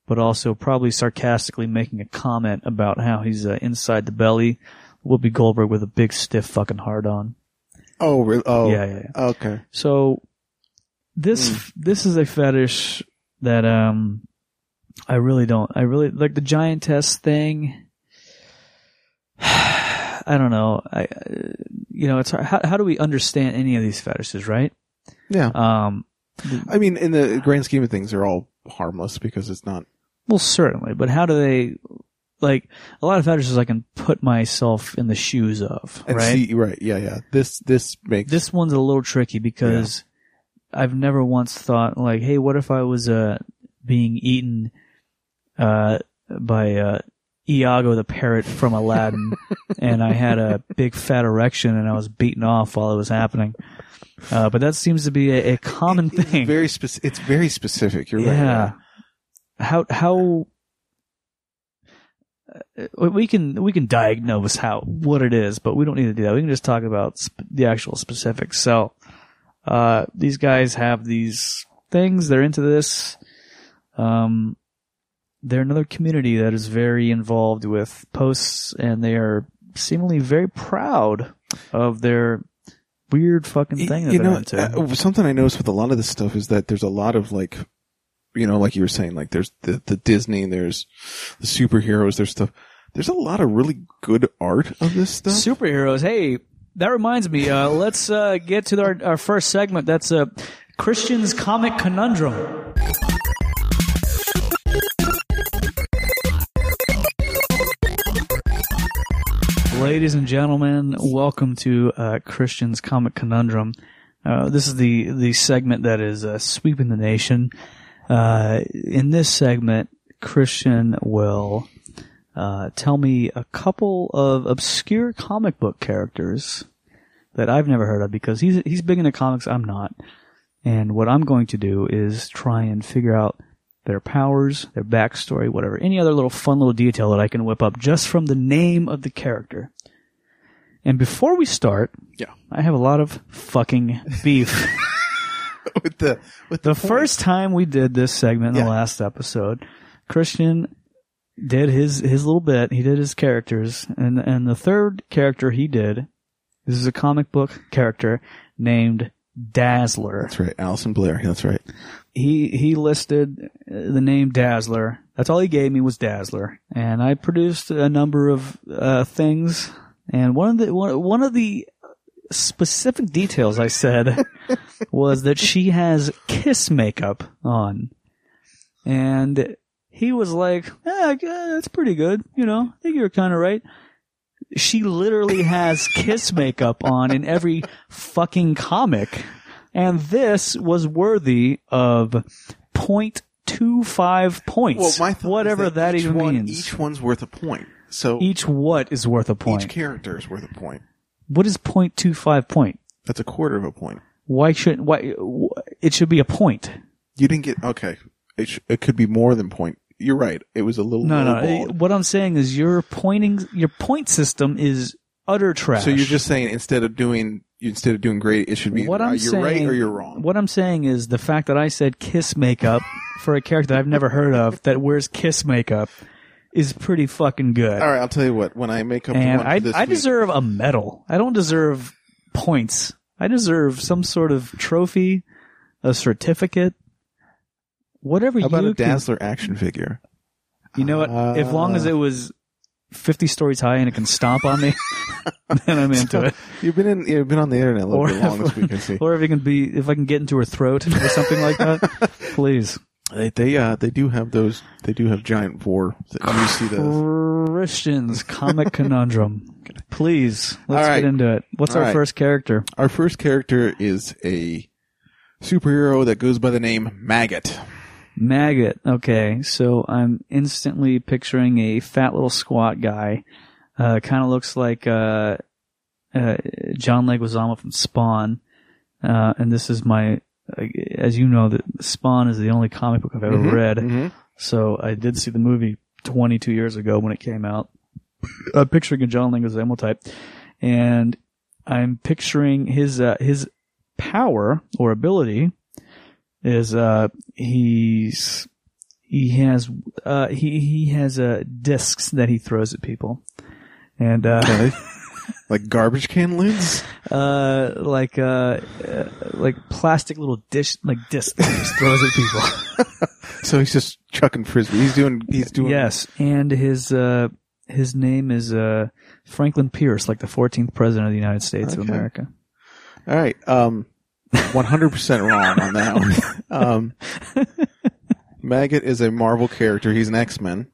but also probably sarcastically making a comment about how he's uh, inside the belly. Whoopi Goldberg with a big stiff fucking hard on. Oh, really? Oh, Yeah, yeah, yeah. Okay. So this this is a fetish that um I really don't I really like the giantess thing. I don't know. I uh, you know it's hard. How, how do we understand any of these fetishes, right? Yeah. Um, I mean, in the grand scheme of things, they're all harmless because it's not. Well, certainly, but how do they? Like a lot of fetishes, I can put myself in the shoes of, And right? see, right. Yeah, yeah. This this makes this one's a little tricky because I've never once thought like, hey, what if I was uh being eaten uh by uh Iago the parrot from Aladdin and I had a big fat erection and I was beaten off while it was happening. Uh, but that seems to be a, a common it's thing. very specific. It's very specific. You're right. yeah. How how uh, we can we can diagnose how what it is, but we don't need to do that. We can just talk about sp- the actual specifics. So, uh, these guys have these things. They're into this. Um, they're another community that is very involved with posts, and they are seemingly very proud of their weird fucking thing that you they're know, into. uh, something I noticed with a lot of this stuff is that there's a lot of like, you know, like you were saying, like there's the, the Disney, there's the superheroes, there's stuff. There's a lot of really good art of this stuff. Superheroes. Hey, that reminds me. Uh, let's uh, get to our, our first segment. That's uh, Christian's comic conundrum. Ladies and gentlemen, welcome to uh, Christian's comic conundrum. Uh, this is the the segment that is uh, sweeping the nation. Uh, in this segment, Christian will uh, tell me a couple of obscure comic book characters that I've never heard of because he's he's big into comics. I'm not, and what I'm going to do is try and figure out their powers, their backstory, whatever, any other little fun little detail that I can whip up just from the name of the character. And before we start, Yeah. I have a lot of fucking beef. with the with The point. first time we did this segment in Yeah. the last episode, Christian did his his little bit. He did his characters, and and the third character he did, this is a comic book character named Dazzler. That's right, Alison Blaire. That's right. He he listed uh, the name Dazzler. That's all he gave me was Dazzler, and I produced a number of uh, things And one of the one, one of the specific details I said was that she has kiss makeup on, and he was like, "Yeah, that's pretty good. You know, I think you're kind of right." She literally has kiss makeup on in every fucking comic, and this was worthy of point two five points. Well, my thought is whatever that, each even one, means. Each one's worth a point. So Each what is worth a point? each character is worth a point. What is point two five point? That's a quarter of a point. Why shouldn't why it should be a point? You didn't get okay. It sh- it could be more than point. You're right. It was a little No, no. it- What I'm saying is your pointing your point system is utter trash. So you're just saying instead of doing instead of doing great, it should be what uh, I'm you're saying, right or you're wrong. What I'm saying is the fact that I said kiss makeup for a character that I've never heard of that wears kiss makeup is pretty fucking good. All right, I'll tell you what. When I make up and I I week- deserve a medal. I don't deserve points. I deserve some sort of trophy, a certificate, whatever How about a can- action figure? You know what? If long as Uh, it was 50 stories high and it can stomp on me, then I'm into it. You've been in, you've been on the internet a little Or bit long if- this week. I see. Or if it can be, if I can get into her throat or something like that, please. They they uh they do have those. They do have giant vore. That you see those. Christians comic conundrum. Please, let's All right. get into it. What's All our right. first character? Our first character is a superhero that goes by the name Maggot. Maggot. Okay, so I'm instantly picturing a fat little squat guy. Uh, kind of looks like uh, uh, John Leguizamo from Spawn. Uh, and this is my, as you know, that Spawn is the only comic book I've ever read. Mhm. So I did see the movie 22 years ago when it came out. I'm picturing a John Leguizamo type, and I'm picturing his uh, his power or ability is uh he's he has uh he he has uh discs that he throws at people, and uh Okay. like garbage can lids. uh like uh, uh like plastic little dish like discs that he just throws at people. So he's just chucking frisbee. He's doing. He's doing. Yes, and his uh his name is uh Franklin Pierce, like the 14th president of the United States of America. All right. Um, one hundred percent wrong on that one. Um, Maggot is a Marvel character. He's an X Men,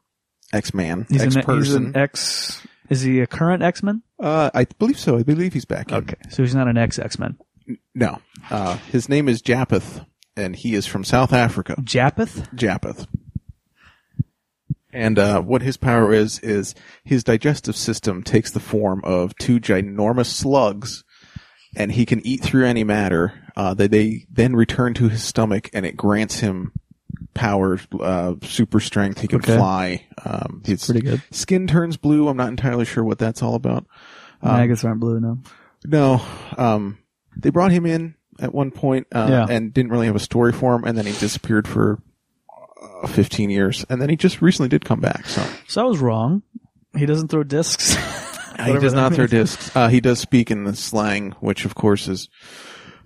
X Man, He's X an, he's an ex. Is he a current X Men? Uh, I believe so. I believe he's back. in. Okay, so he's not an ex X Men. No. Uh, his name is Japheth, and he is from South Africa. Japheth. Japheth. And uh, what his power is is his digestive system takes the form of two ginormous slugs, and he can eat through any matter. Uh, they, they then return to his stomach, and it grants him power, uh, super strength. He can Okay. fly. Um, his Pretty good. skin turns blue. I'm not entirely sure what that's all about. Um, Maggots aren't blue, no. no, um, they brought him in at one point, uh, Yeah. and didn't really have a story for him, and then he disappeared for uh, 15 years, and then he just recently did come back. So So I was wrong. He doesn't throw discs. he does not throw discs. Uh, he does speak in the slang, which of course is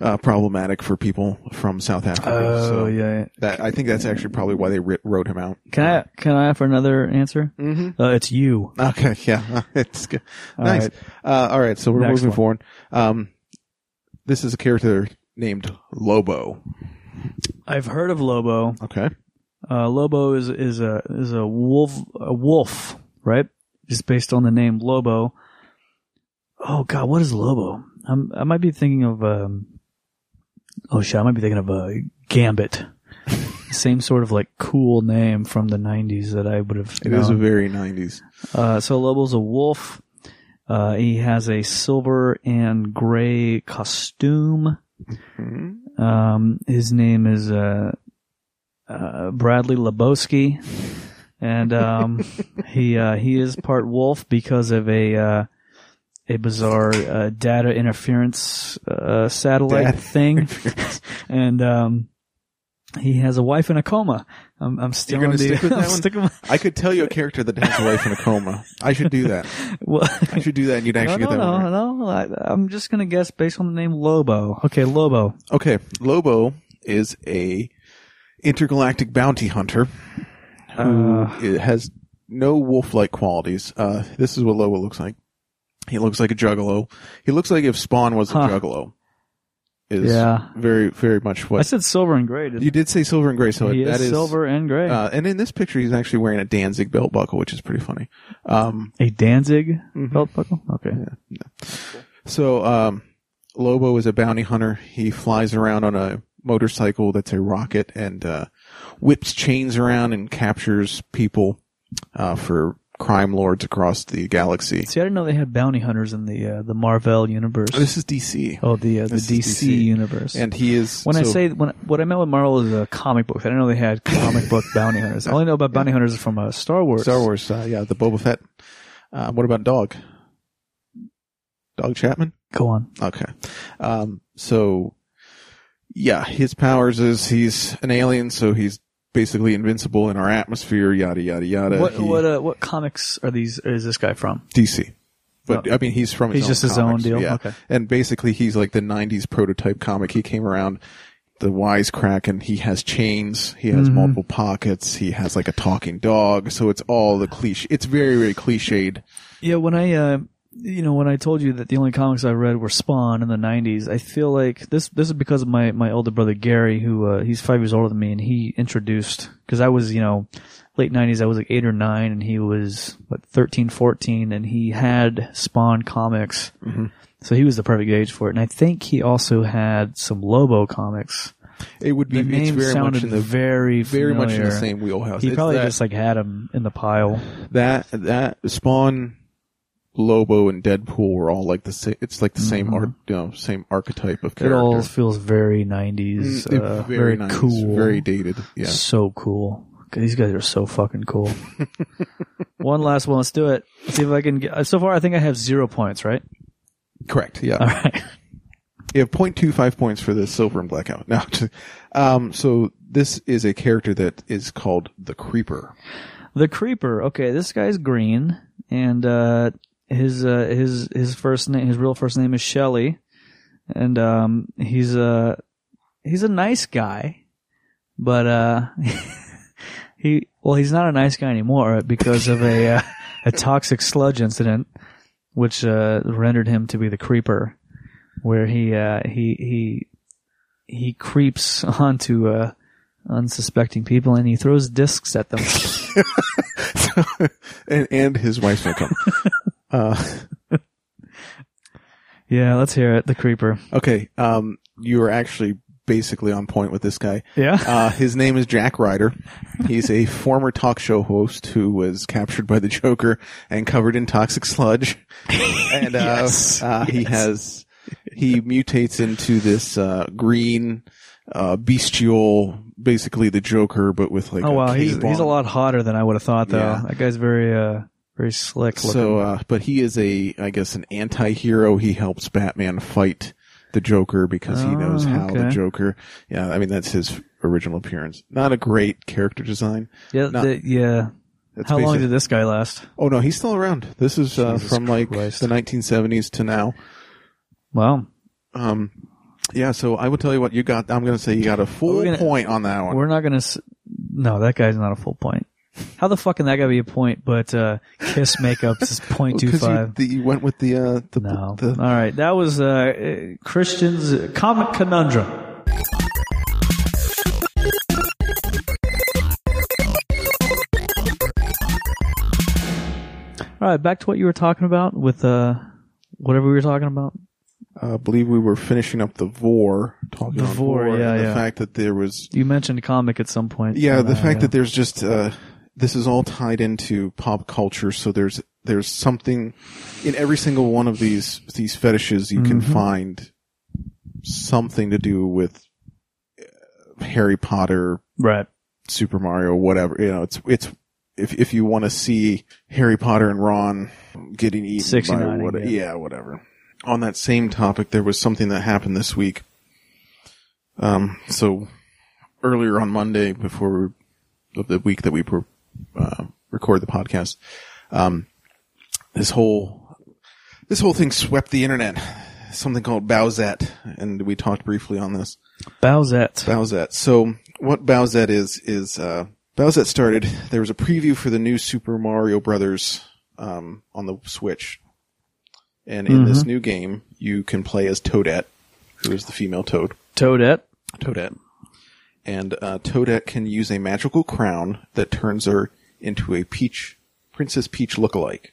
uh, problematic for people from South Africa. Oh so yeah. yeah. that I think that's actually probably why they writ- wrote him out. Can I can I offer another answer? Mm-hmm. Uh, it's you. Okay, yeah, it's good. All nice. right. Uh, all right, so we're Next moving one. forward. Um, this is a character named Lobo. I've heard of Lobo. Okay. Uh, Lobo is is a is a wolf a wolf, right? Just based on the name Lobo. Oh God, what is Lobo? I'm, I might be thinking of um. Oh shit, I might be thinking of uh, Gambit. Same sort of like cool name from the '90s that I would have. It is a very 90s. Uh, so Lobo's a wolf. Uh, he has a silver and gray costume. Mhm. Um, his name is uh, uh, Bradley Lebowski, and um, he uh, he is part wolf because of a uh, a bizarre uh, data interference uh, satellite Data thing, and um, he has a wife in a coma. I'm, I'm still gonna stick with that one? sticking with- I could tell you a character that has a wife in a coma. I should do that. well, I should do that and you'd actually no, get that one no, right. no. I, I'm just gonna guess based on the name Lobo. Okay, Lobo. Okay. Lobo is a intergalactic bounty hunter who Uh. has no wolf-like qualities. Uh, this is what Lobo looks like. He looks like a juggalo. He looks like if Spawn was a Huh. juggalo. Is Yeah. very very much what I said silver and gray. You did say. Silver and gray, so he that is is silver and gray. Uh, and in this picture, he's actually wearing a Danzig belt buckle, which is pretty funny. Um, a Danzig Mhm. belt buckle. Okay. so um, Lobo is a bounty hunter. He flies around on a motorcycle that's a rocket and uh, whips chains around and captures people uh, for crime lords across the galaxy. See, I didn't know they had bounty hunters in the uh, the Marvel universe. This is DC, oh, the uh, the DC, DC. universe. and he is when I say when what I meant with Marvel is uh, comic books. I didn't know they had comic book bounty hunters. I only know about bounty hunters from uh, Star Wars. Star Wars, uh, yeah, the Boba Fett. Uh, what about Dog? Dog Chapman. Go on. Okay. Um, so yeah, his powers is he's an alien, so he's basically invincible in our atmosphere, yada, yada, yada. what He- what uh, what comics are these? Is this guy from? DC. But I mean, he's from his He's just his own deal? Yeah. Okay. And basically, he's like the '90s prototype comic. He came around the wisecrack, and he has chains. He has Mhm. multiple pockets. He has like a talking dog. So it's all the cliche. It's very, very cliched. Yeah, when I, uh, you know, when I told you that the only comics I read were Spawn in the '90s, I feel like this. This is because of my my older brother Gary, who uh, he's five years older than me, and he introduced because I was, you know, late '90s. I was like eight or nine, and he was what 13, 14, and he had Spawn comics. Mhm. So he was the perfect age for it, and I think he also had some Lobo comics. It would be. The it's name very sounded much in the very very much in the same wheelhouse. He It's probably that- just like had him in the pile. that that Spawn, Lobo, and Deadpool were all like the same. It's like the same Mhm. art, you know, same archetype of character. It all feels very '90s, Mm, uh, very, very, nice, cool, very dated. Yeah. So cool. These guys are so fucking cool. one last one. Let's do it. Let's see if I can get. So far, I think I have zero points. Right. Correct. Yeah. All right. You have 0.25 points for the silver and blackout. Now, um, so this is a character that is called the Creeper. The creeper. Okay, this guy's green, and uh, his uh, his his first name, his real first name is Shelly, and um, he's a he's a nice guy, but uh, he well, he's not a nice guy anymore because of a uh, a toxic sludge incident, which uh, rendered him to be the creeper, where he uh, he he he creeps onto uh, unsuspecting people and he throws discs at them. and, and his wife's victim. Uh, Yeah, let's hear it. The creeper. okay. Um, you are actually basically on point with this guy. Yeah. Uh, his name is Jack Ryder. He's a former talk show host who was captured by the Joker and covered in toxic sludge. And, uh, Yes. uh, he Yes. has, he mutates into this, uh, green, uh, bestial, basically the Joker, but with like oh a wow, he's he's a lot hotter than I would have thought though. Yeah. That guy's very uh very slick looking. So, uh, but he is a, I guess, an anti-hero. He helps Batman fight the Joker because he knows Oh, how the okay. Joker, yeah, I mean, that's his original appearance. Not a great character design. yeah, no. the- yeah. That's How long basic- did this guy last? Oh no, he's still around. This is uh, Jesus from like Christ. the 1970s to now. Wow. Um, yeah. So I will tell you what you got. I'm going to say you got a full We're gonna- point on that one. We're not gonna. S- no, that guy's not a full point. How the fuck can that guy be a point? But uh Kiss makeup is point two Because you, the, went with the uh, the, No. the All right, that was uh, uh Christian's comic conundrum. All right, back to what you were talking about with uh whatever we were talking about. I believe we were finishing up the Vore talking The on Vore, yeah, and the yeah. fact that there was You mentioned comic at some point. yeah the uh, fact yeah. that there's just uh, this is all tied into pop culture. So there's there's something in every single one of these these fetishes you can Mhm. find something to do with uh, Harry Potter, right. Super Mario, whatever. You know, it's it's if if you want to see Harry Potter and Ron getting eaten by 69, what, yeah. yeah, whatever. On that same topic, there was something that happened this week. Um, so earlier on Monday, before we, of the week that we were uh, record the podcast, um, this whole this whole thing swept the internet. Something called Bowsette, and we talked briefly on this. Bowsette. Bowsette. So what Bowsette is is uh, Bowsette started. There was a preview for the new Super Mario Brothers um, on the Switch, And in this new game, you can play as Toadette, who is the female Toad. Toadette. Toadette. And uh, Toadette can use a magical crown that turns her into a Peach, Princess Peach lookalike.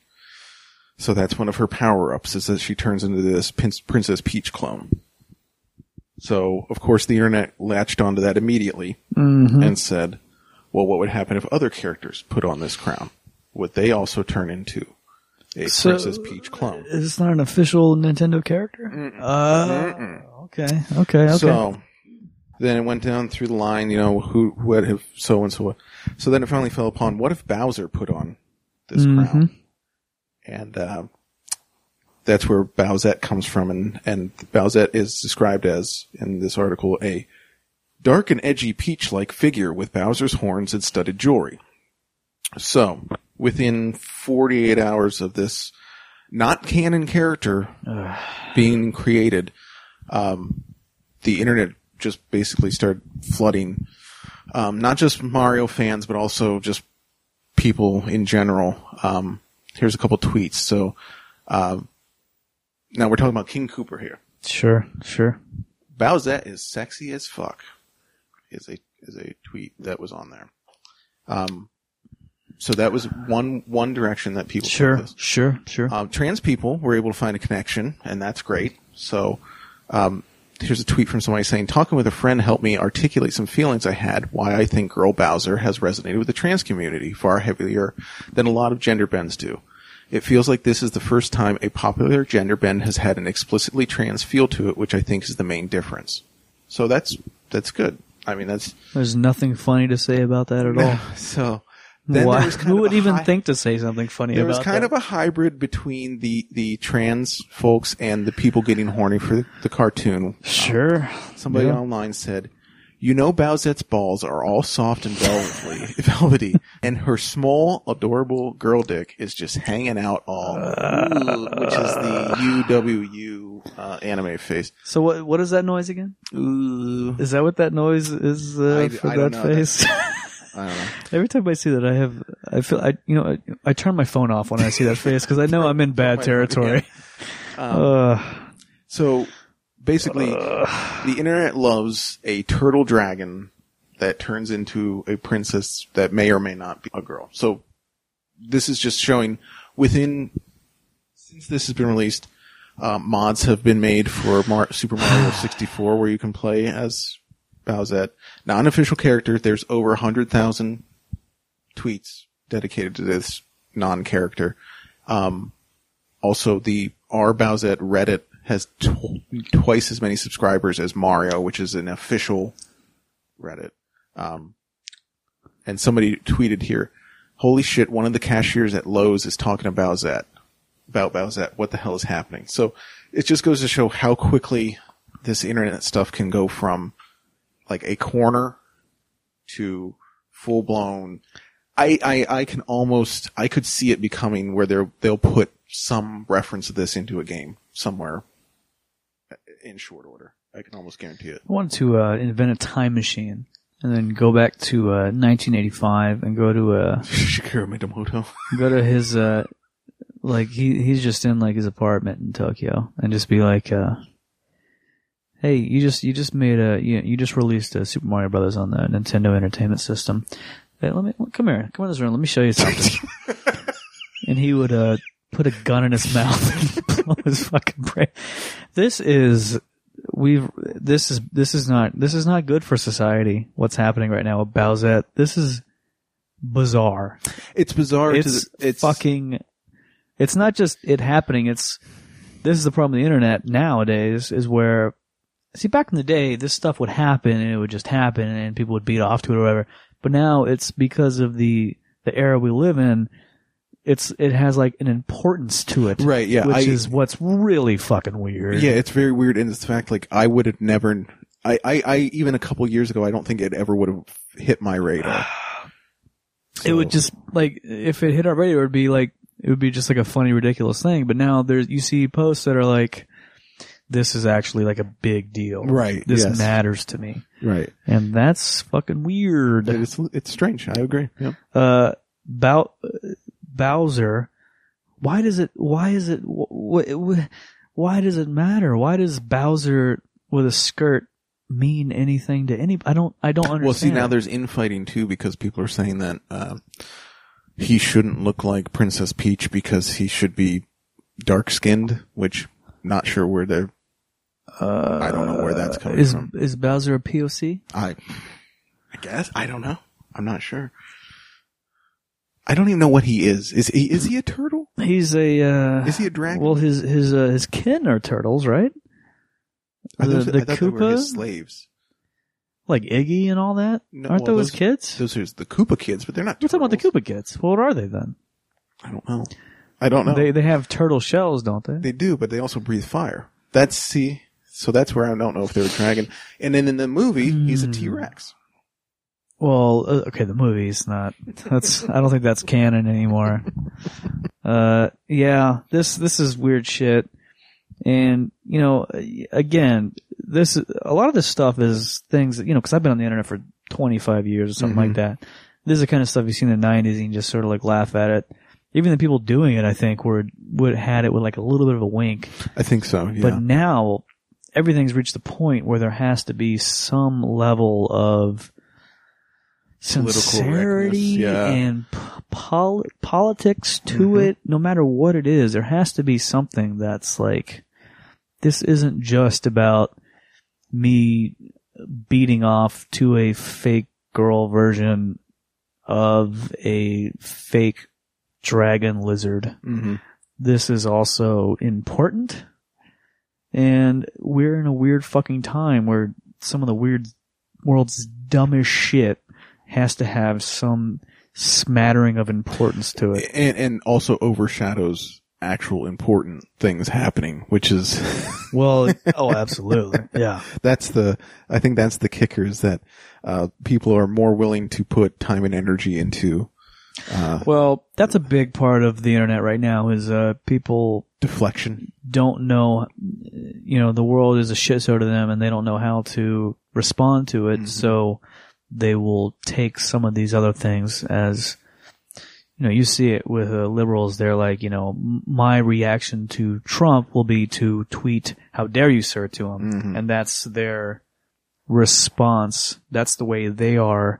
So that's one of her power ups is that she turns into this Pin- Princess Peach clone. So of course the internet latched onto that immediately and said, "Well, what would happen if other characters put on this crown? Would they also turn into a So- Princess Peach clone?" Is this not an official Nintendo character? Uh, okay, okay, okay. So then it went down through the line, you know, who what if so and so. So then it finally fell upon what if Bowser put on this crown? And uh, that's where Bowsette comes from, and and Bowsette is described as in this article a dark and edgy peach-like figure with Bowser's horns and studded jewelry. So within 48 hours of this not canon character being created, um, the internet just basically started flooding, um, not just Mario fans, but also just people in general. Um, here's a couple tweets. So, um, now we're talking about King Koopa here. Sure, sure. Bowsette is sexy as fuck. Is a is a tweet that was on there. Um, so that was one one direction that people took Sure, sure, sure. Um, trans people were able to find a connection, and that's great. So, um, here's a tweet from somebody saying, "Talking with a friend helped me articulate some feelings I had. Why I think Girl Bowser has resonated with the trans community far heavier than a lot of gender bends do. It feels like this is the first time a popular gender bend has had an explicitly trans feel to it, which I think is the main difference. So that's that's good. I mean, that's There's nothing funny to say about that at all. so. Then Why? there was Who would even high- think to say something funny there about was kind that? of a hybrid between the the trans folks and the people getting horny for the cartoon. Sure. Somebody Yeah. online said, "You know, Bowsette's balls are all soft and velvety, velvety, and her small, adorable girl dick is just hanging out all, Ooh, which is the UWU uh, anime face. So what? What is that noise again? Ooh, Is that what that noise is uh, I- for I don't that know. face? I don't know. Every time I see that, I have, I feel, I, you know, I, I turn my phone off when I see that face because I know I'm in bad territory. Um, Uh, So basically, the internet loves a turtle dragon that turns into a princess that may or may not be a girl. So this is just showing within since this has been released, uh, mods have been made for Mar- Super Mario 64 where you can play as Bowsette. Non-official character. There's over a 100,000 tweets dedicated to this non-character. Um, also, the R Bowsette Reddit has tw- twice as many subscribers as Mario, which is an official Reddit. Um, and somebody tweeted here, "Holy shit! One of the cashiers at Lowe's is talking about Bowsette. About Bowsette. What the hell is happening?" So it just goes to show how quickly this internet stuff can go from like a corner to full blown. I, I, I can almost, I could see it becoming where they're, they'll put some reference of this into a game somewhere in short order. I can almost guarantee it. I wanted to uh, invent a time machine and then go back to uh, 1985 and go to uh, Shigeru Miyamoto. go to his uh, like he he's just in like his apartment in Tokyo and just be like, uh, "Hey, you just you just made a you, you just released a Super Mario Brothers on the Nintendo Entertainment System. Hey, let me come here, come in this room. Let me show you something." and he would uh, put a gun in his mouth and blow his fucking brain. This is we've this is this is not this is not good for society. What's happening right now with Bowsette? This is bizarre. It's bizarre. It's, the, it's fucking. It's not just it happening. It's this is the problem. with The internet nowadays is where see back in the day this stuff would happen and it would just happen and people would beat off to it or whatever. But now it's because of the the era we live in. It's it has like an importance to it, Right, yeah, which I- is what's really fucking weird. Yeah, it's very weird. And it's the fact, like, I would have never, I, I, I, even a couple years ago, I don't think it ever would have hit my radar. it would just like if it hit our radar, it would be like it would be just like a funny, ridiculous thing. But now there's you see posts that are like, "This is actually like a big deal. Right, This yes. matters to me," Right. and that's fucking weird. It's, it's strange. I agree. Yeah. Uh, Bow- Bowser why does it? Why is it? Wh- wh- why does it matter? Why does Bowser with a skirt mean anything to any? I don't. I don't understand. Well, see, now there's infighting too because people are saying that uh, he shouldn't look like Princess Peach because he should be dark skinned, which not sure where they're. Uh, I don't know where that's coming is from. is Bowser a POC? I, I guess I don't know. I'm not sure. I don't even know what he is. Is he is he a turtle? He's a. Uh, Is he a dragon? Well, his his uh, his kin are turtles, right? I the- thought- the I thought they were his Koopa? slaves. Like Iggy and all that. No, Aren't well, those, those- kids? Those are the Koopa kids, but they're not. We're talking about the turtles. Koopa kids. Well, what are they then? I don't know. I don't know. They they have turtle shells, don't they? They do, but they also breathe fire. That's see. So that's where I don't know if they're a dragon. And then in the movie, he's a Hmm. T Rex. Well, uh, okay, the movie's not. That's. I don't think that's canon anymore. Uh, yeah, this this is weird shit, and you know, again, this a lot of this stuff is things that you know because I've been on the internet for 25 years or something like Mhm. that. This is the kind of stuff you see in the 90s, and you just sort of like laugh at it. Even the people doing it, I think, were would had it with like a little bit of a wink. I think so. Yeah. But now everything's reached the point where there has to be some level of sincerity yeah. and pol- politics to Mhm. it. No matter what it is, there has to be something that's like, this isn't just about me beating off to a fake girl version of a fake dragon lizard hmm this is also important. And we're in a weird fucking time where some of the weird world's dumbest shit has to have some smattering of importance to it. and and also overshadows actual important things happening, which is Well, oh, absolutely. Yeah. that's the I think that's the kicker is that uh, people are more willing to put time and energy into uh, Well, that's a big part of the internet right now is, uh, people deflection. don't know, you know, the world is a shit show to them and they don't know how to respond to it. Mhm. So they will take some of these other things as, you know, you see it with uh, liberals. They're like, you know, my reaction to Trump will be to tweet, how dare you, sir, to him. Mhm. And that's their response. That's the way they are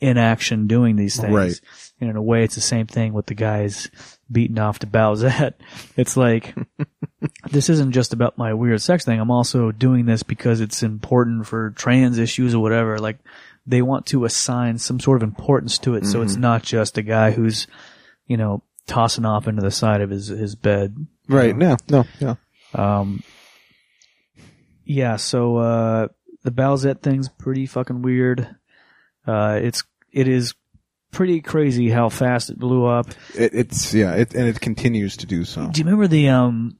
in action doing these things. Right. And in a way, it's the same thing with the guys beating off to Bowsette. It's like, this isn't just about my weird sex thing. I'm also doing this because it's important for trans issues or whatever. Like, they want to assign some sort of importance to it. So it's Mhm. not just a guy who's, you know, tossing off into the side of his, his bed. Right. No. No. Yeah. Um, yeah, so, uh, the Bowsette thing's pretty fucking weird. Uh, it's, it is pretty crazy how fast it blew up. It, it's yeah. It and it continues to do so. Do you remember the, um,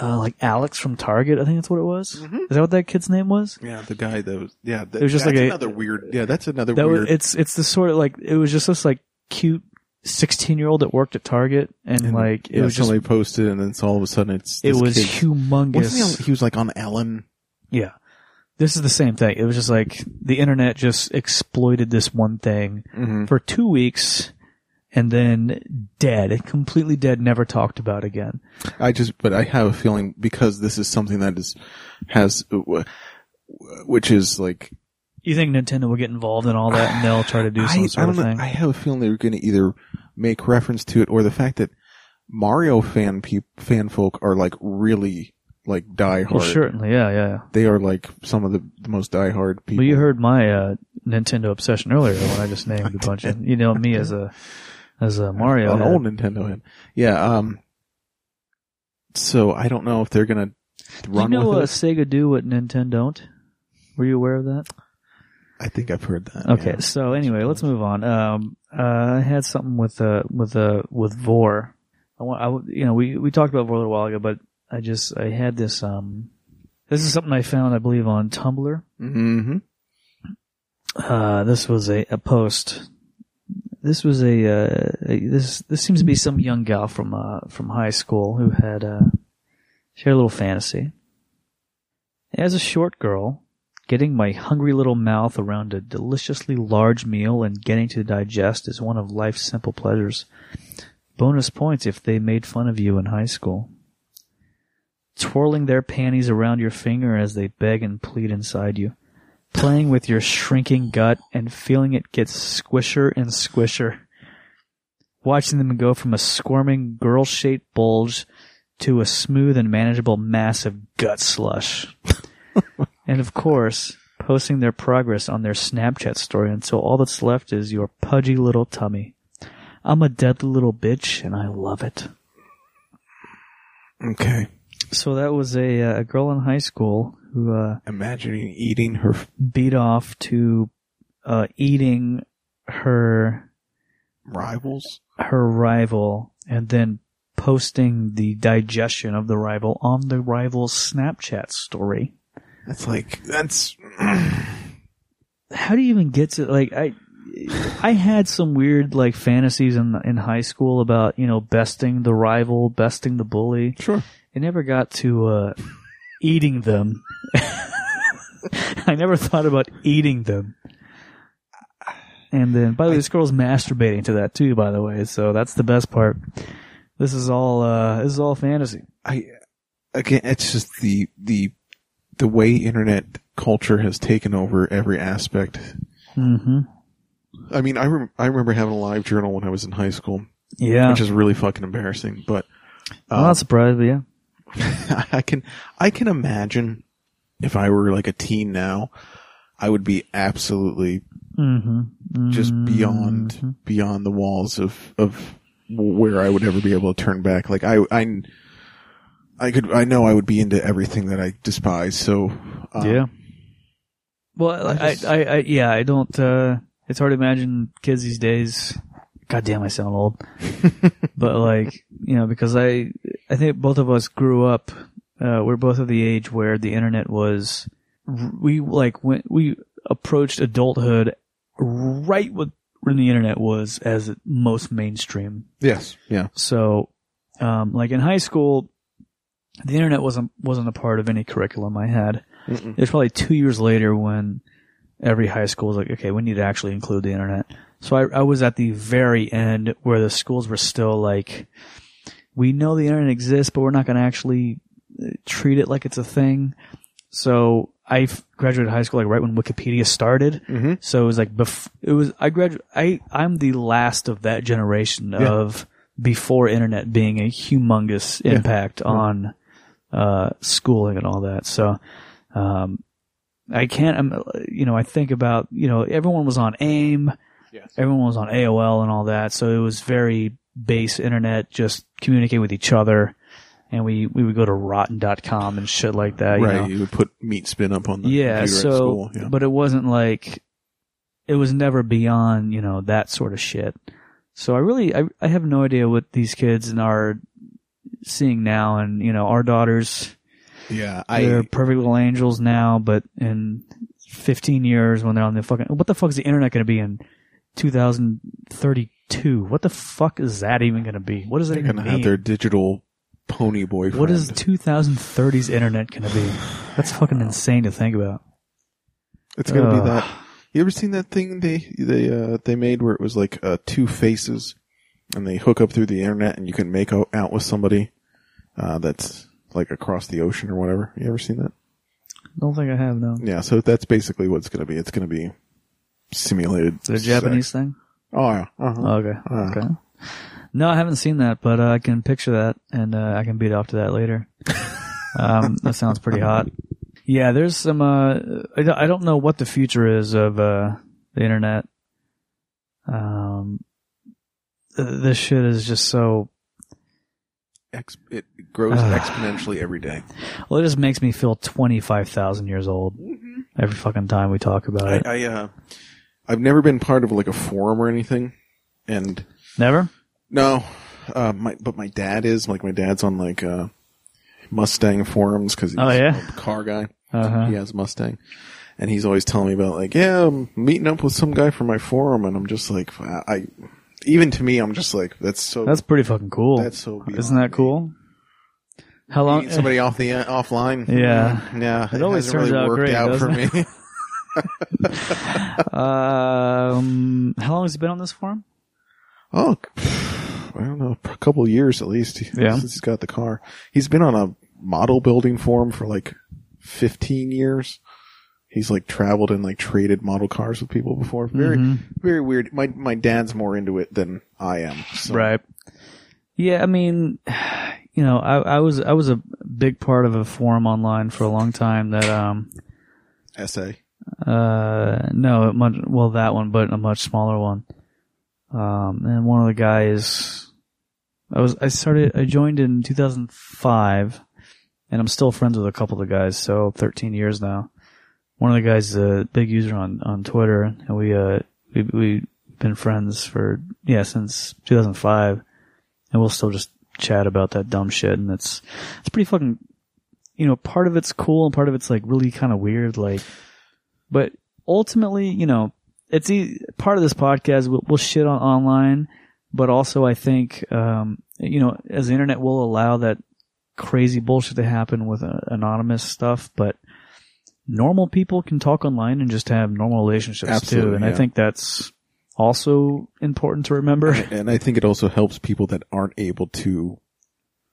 uh, like Alex from Target? I think that's what it was. Mhm. Is that what that kid's name was? Yeah, the guy that was yeah. That, It was just that's like a- another weird. Yeah, that's another That was, weird. it's, it's the sort of like, it was just this like cute 16 year old that worked at Target and, and, like, it yeah, was just, somebody posted, and then it's all of a sudden it's it was kid- humongous. He, on, he was like on Ellen. Yeah. This is the same thing. It was just like the internet just exploited this one thing Mm-hmm. for two weeks and then dead, completely dead, never talked about again. I just, but I have a feeling because this is something that is has, which is like You think Nintendo will get involved in all that and they'll try to do some I, sort of thing? I have a feeling they're going to either make reference to it or the fact that Mario fan peop, fan folk are like really like diehard. well, certainly, yeah, yeah. yeah. They are like some of the, the most diehard people. But you heard my uh, Nintendo obsession earlier when I just named a bunch of, you know, me as a as a Mario. an head. old Nintendo head. Yeah. Um. So I don't know if they're gonna Do run you know with uh. Sega do what Nintendo don't? Were you aware of that? I think I've heard that. Okay, yeah. so anyway, let's move on. Um, uh, I had something with uh with uh with Vore. I want, I, you know, we we talked about Vore a little while ago, but I just I had this um, this is something I found I believe on Tumblr. Mm-hmm. Uh, this was a, a post. This was a, uh, a this this seems to be some young gal from uh from high school who had uh shared a little fantasy. As a short girl, getting my hungry little mouth around a deliciously large meal and getting to digest is one of life's simple pleasures. Bonus points if they made fun of you in high school. Twirling their panties around your finger as they beg and plead inside you. Playing with your shrinking gut and feeling it get squisher and squisher. Watching them go from a squirming girl shaped bulge to a smooth and manageable mass of gut slush. and of course, posting their progress on their Snapchat story until all that's left is your pudgy little tummy. I'm a deadly little bitch and I love it. Okay. So that was a, uh, a girl in high school who uh, Imagining eating her. f- beat off to uh, eating her rivals. her rival and then posting the digestion of the rival on the rival's Snapchat story. That's like that's How do you even get to like I I had some weird like fantasies in in high school about, you know, besting the rival, besting the bully. sure. It never got to uh eating them. I never thought about eating them. And then, by the way, this girl's masturbating to that too. By the way, so that's the best part. This is all uh this is all fantasy. I again, it's just the the the way internet culture has taken over every aspect. Mm-hmm. I mean, I rem- I remember having a live journal when I was in high school, Yeah, which is really fucking embarrassing. But I'm not surprised, but yeah. I can I can imagine if I were like a teen now, I would be absolutely Mm-hmm. just beyond beyond the walls of of where I would ever be able to turn back. Like I I I could I know I would be into everything that I despise. So um, yeah. Well, I, I I, I, yeah, I don't. uh It's hard to imagine kids these days. God damn, I sound old. but like, you know, because I, I think both of us grew up. Uh, we're both of the age where the internet was. We like when we approached adulthood, right when when the internet was as most mainstream. Yes. Yeah. So, um, like in high school, the internet wasn't wasn't a part of any curriculum I had. Mm-mm. It was probably two years later when every high school was like, okay, we need to actually include the internet. So I, I was at the very end where the schools were still like, we know the internet exists, but we're not going to actually uh, treat it like it's a thing. So I f- graduated high school like right when Wikipedia started. Mm-hmm. So it was like bef- it was I gradu- I I'm the last of that generation Yeah. of before internet being a humongous Yeah. impact on uh schooling and all that. So um I can't I'm, you know I think about you know everyone was on AIM, Yes. everyone was on AOL and all that. So it was very base internet just communicate with each other and we we would go to rotten.com and shit like that, you right. know. You would put meat spin up on the Yeah, so at school. Yeah. but it wasn't like it was never beyond, you know, that sort of shit. So I really I I have no idea what these kids are seeing now and, you know, our daughters yeah. they're perfect little angels now, but in 15 years when they're on the fucking what the fuck is the internet going to be in 2032? What the fuck is that even going to be? What is does that gonna have their digital pony boyfriend. what is 2030's internet going to be? That's fucking insane to think about. It's gonna Ugh. be that. You ever seen that thing they they uh they made where it was like uh two faces, and they hook up through the internet, and you can make out with somebody uh that's like across the ocean or whatever. You ever seen that? Don't think I have no. Yeah. So that's basically what it's gonna be. It's gonna be simulated. The sex. Japanese thing? Oh yeah. Uh-huh. Okay. Uh. Okay. No, I haven't seen that, but uh, I can picture that, and uh, I can beat off to that later. um, that sounds pretty hot. Yeah, there's some. Uh, I, don't, know what the future is of uh, the internet. Um, this shit is just so. Ex- it grows exponentially every day. Well, it just makes me feel twenty five thousand years old every fucking time we talk about I, it. I uh, I've never been part of like a forum or anything, and Never. No, uh, my but my dad is like my dad's on like uh, Mustang forums because he's Oh, yeah? a car guy. Uh huh. He has a Mustang, and he's always telling me about like yeah, I'm meeting up with some guy from my forum, and I'm just like I, I even to me I'm just like that's so That's pretty fucking cool. that's so Isn't that me. cool? How long? Meeting somebody off the uh, offline, Yeah. Yeah, It always hasn't turns really out worked great, out for me. Um, how long has he been on this forum? oh, I don't know, a couple of years at least. Yeah. Since he's got the car. He's been on a model building forum for like 15 years. He's like traveled and like traded model cars with people before. Very, Mhm. very weird. My, my dad's more into it than I am. So. Right. Yeah, I mean, you know, I, I was I was a big part of a forum online for a long time that um SA. Uh no much well that one but a much smaller one. Um and one of the guys I was I started I joined in 2005 and I'm still friends with a couple of the guys so 13 years now. One of the guys is a big user on on Twitter and we uh we we've been friends for yeah since 2005 and we'll still just chat about that dumb shit and it's it's pretty fucking you know part of it's cool and part of it's like really kind of weird like but ultimately, you know, it's e- part of this podcast. We'll, we'll shit on online, but also I think, um, you know, as the internet will allow that crazy bullshit to happen with uh, anonymous stuff, but normal people can talk online and just have normal relationships too. Absolutely, And I think that's also important to remember. And I think it also helps people that aren't able to,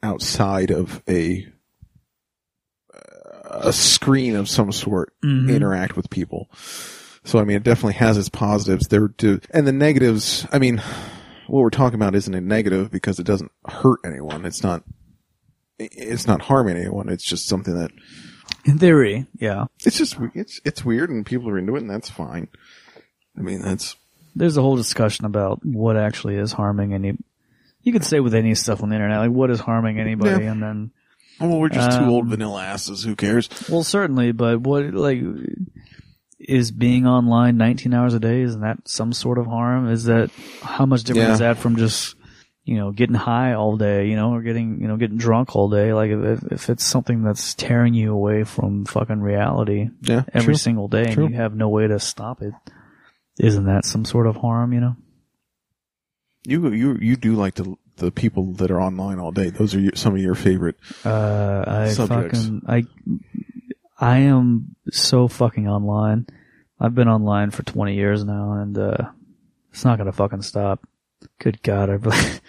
outside of a, a screen of some sort, Mhm. interact with people. So I mean, it definitely has its positives. There do, and the negatives. I mean, what we're talking about isn't a negative because it doesn't hurt anyone. It's not. It's not harming anyone. It's just something that In theory, yeah. it's just it's it's weird and people are into it and that's fine. I mean, that's There's a whole discussion about what actually is harming any. You could say with any stuff on the internet, like what is harming anybody, Yeah. and then well, we're just two old Um, vanilla asses. Who cares? Well, certainly, but what like is being online 19 hours a day? Isn't that some sort of harm? Is that how much different Yeah. is that from just you know getting high all day, you know, or getting you know getting drunk all day? Like if if it's something that's tearing you away from fucking reality Yeah, every true. single day, True. and you have no way to stop it, isn't that some sort of harm? You know. You you you do like the the people that are online all day. Those are your, some of your favorite. Uh, I Subjects. fucking I I am so fucking online. I've been online for 20 years now, and uh, it's not gonna fucking stop. Good God, I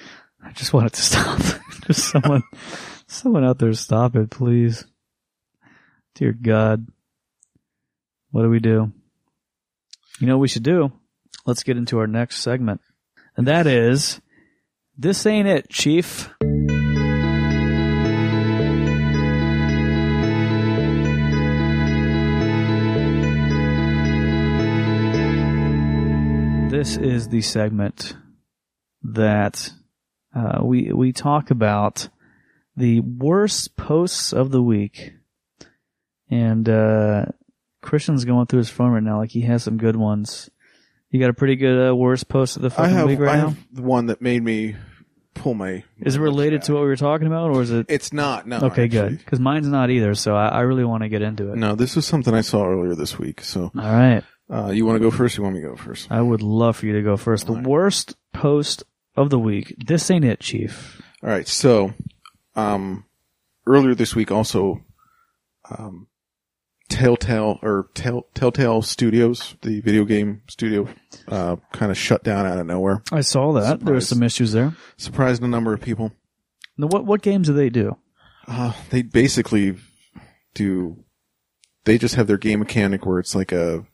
I just want it to stop. just someone, someone out there, stop it, please. Dear God, what do we do? You know what we should do? Let's get into our next segment, and that is, this ain't it, Chief. This is the segment that uh, we we talk about the worst posts of the week, and uh, Christian's going through his phone right now. Like he has some good ones. You got a pretty good uh, worst post of the I fucking have week right I now. have the one that made me pull my. Is it related to what we were talking about, or is it? It's not. No. Okay, good. actually. Because mine's not either, so I, I really want to get into it. No, this is something I saw earlier this week. So, All right. uh, you want to go first? Or you want me to go first? I would love for you to go first. The worst post of the week. This ain't it, Chief. All right. So, um, earlier this week also, um, Telltale or Tell, Telltale Studios, the video game studio, uh, kind of shut down out of nowhere. I saw that. There were some issues there. Surprised a number of people. Now, what what games do they do? Uh, they basically do. They just have their game mechanic where it's like a,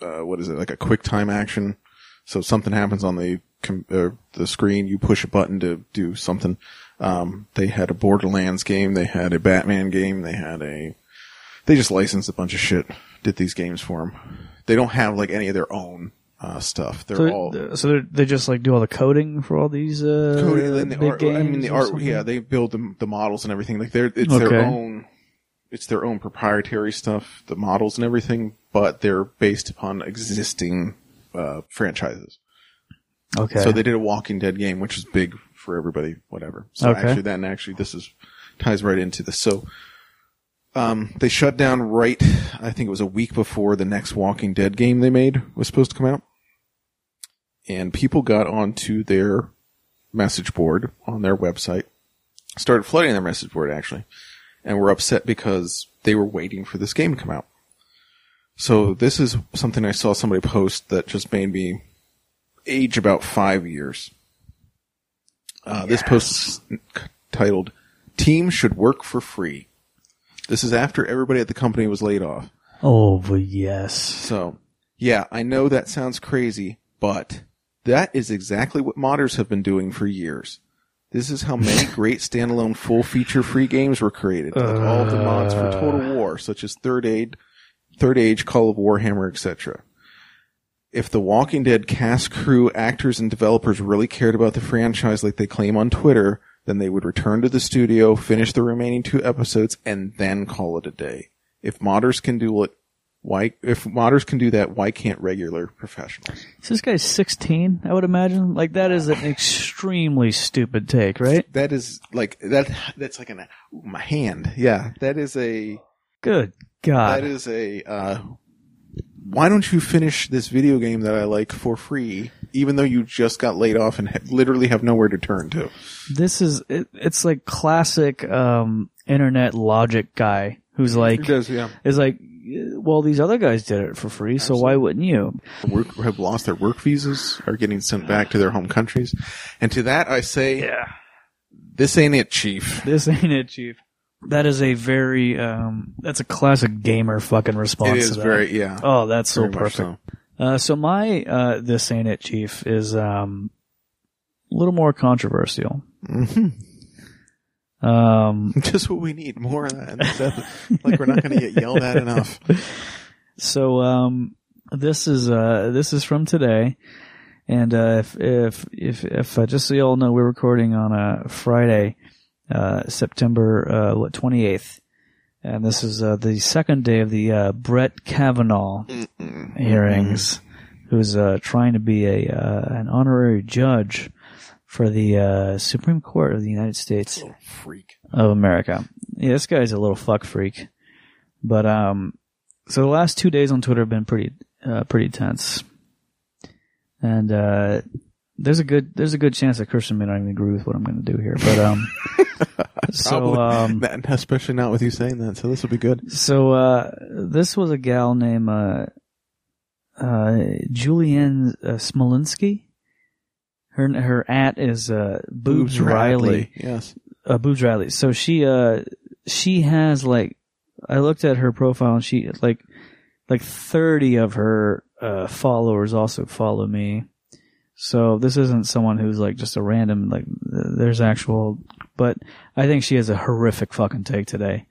uh, what is it? Like a quick time action. So something happens on the com- uh, the screen, you push a button to do something. Um, they had a Borderlands game. They had a Batman game. They had a. They just licensed a bunch of shit. Did these games for them. They don't have like any of their own uh, stuff. They're So, all so they're, they just like do all the coding for all these uh, coding and the big art. games. I mean, the art. something? Yeah, they build the, the models and everything. Like they're it's Okay. their own. It's their own proprietary stuff, the models and everything, but they're based upon existing uh, franchises. Okay. So they did a Walking Dead game, which is big for everybody. Whatever. So Okay. actually, then actually, this is ties right into this. So. Um, they shut down right, I think it was a week before the next Walking Dead game they made was supposed to come out. And people got onto their message board on their website, started flooding their message board actually, and were upset because they were waiting for this game to come out. So this is something I saw somebody post that just made me age about five years. Uh, This post titled "Team Should Work for Free." This is after everybody at the company was laid off. Oh, but yes. So, yeah, I know that sounds crazy, but that is exactly what modders have been doing for years. This is how many great standalone full feature free games were created, like all of the mods for Total uh. War, such as Third Aid, Third Age, Call of Warhammer, etc. If the Walking Dead cast, crew, actors, and developers really cared about the franchise like they claim on Twitter, then they would return to the studio, finish the remaining two episodes, and then call it a day. If modders can do it, why, if modders can do that, why can't regular professionals? So this guy's 16, I would imagine. Like that is an extremely stupid take, right? That is like, that, that's like an, ooh, my hand. Yeah. That is a, Good God. that is a, uh, why don't you finish this video game that I like for free, even though you just got laid off and ha- literally have nowhere to turn to? this is, it, it's like classic, um, internet logic guy who's like, does, yeah. is like, well, these other guys did it for free, so why wouldn't you? Work, have lost their work visas, are getting sent back to their home countries. And to that I say, Yeah. this ain't it, chief. This ain't it, Chief. That is a very, um, that's a classic gamer fucking response. It is very, yeah. Oh, that's so perfect. so. Uh, so my, uh, this ain't it, Chief, is, um, a little more controversial. Mhm. Um, Just what we need. More of that. Like we're not going to get yelled at enough. so, um, this is, uh, this is from today. And, uh, if, if, if, if, uh, just so you all know, we're recording on a Friday, uh, September, uh, what, 28th. And this is, uh, the second day of the, uh, Brett Kavanaugh hearings, who's, uh, trying to be a, uh, an honorary judge for the, uh, Supreme Court of the United States Freak. of America. Yeah, this guy's a little fuck freak. But um, so the last two days on Twitter have been pretty uh, pretty tense, and uh, there's a good there's a good chance that Christian may not even agree with what I'm going to do here. But um, so um, especially not with you saying that. So this will be good. so uh, this was a gal named uh, uh, Julianne uh, Smolinski. Her her at is uh, Boobs Radley. Yes. uh, Boobs Radley. So she, uh, she has like, I looked at her profile and she, like, like 30 of her, uh, followers also follow me. So this isn't someone who's like just a random, like, there's actual, but I think she has a horrific fucking take today.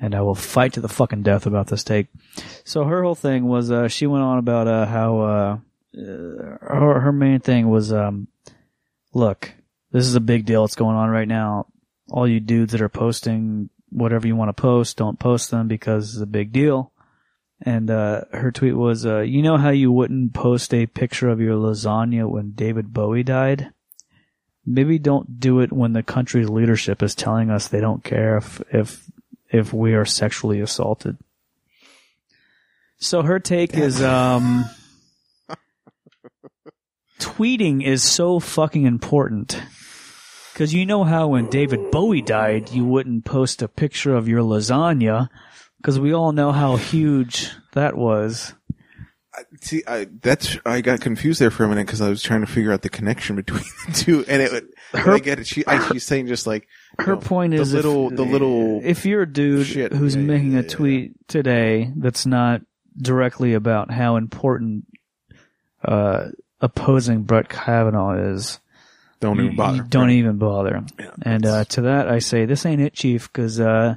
And I will fight to the fucking death about this take. So her whole thing was, uh, she went on about, uh, how, uh, uh, her, her main thing was, um, look, this is a big deal. It's going on right now. All you dudes that are posting whatever you want to post, don't post them because it's a big deal. And uh, her tweet was, uh, "You know how you wouldn't post a picture of your lasagna when David Bowie died? Maybe don't do it when the country's leadership is telling us they don't care if if if we are sexually assaulted." So her take is, um, tweeting is so fucking important. Cause you know how when David Bowie died, you wouldn't post a picture of your lasagna. Cause we all know how huge that was. See, I, that's I got confused there for a minute because I was trying to figure out the connection between the two, and it. Her- I get it. She, I, she's saying just like Her know, point is the little, if, the little. if you're a dude shit. who's Yeah, yeah, making yeah, a yeah. tweet today that's not directly about how important uh, opposing Brett Kavanaugh is, don't you, even bother. you don't even bother. Yeah, And uh, to that, I say, this ain't it, Chief, because uh,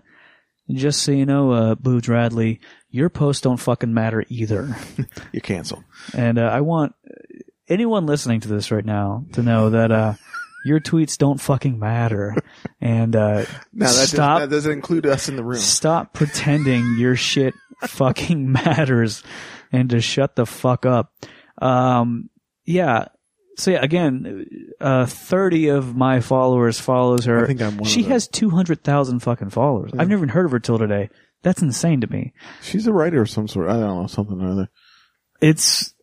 just so you know, uh, Boobs Radley, your posts don't fucking matter either. you cancel. and uh, I want anyone listening to this right now to know that uh, your tweets don't fucking matter. And uh, Now that, stop, does, that doesn't include us in the room. stop pretending your shit fucking matters, and to shut the fuck up. Um, yeah. So yeah, again, uh, thirty of my followers follows her. I think I'm one. She has two hundred thousand fucking followers. I've never even heard of her till today. That's insane to me. She's a writer of some sort. I don't know something or other. It's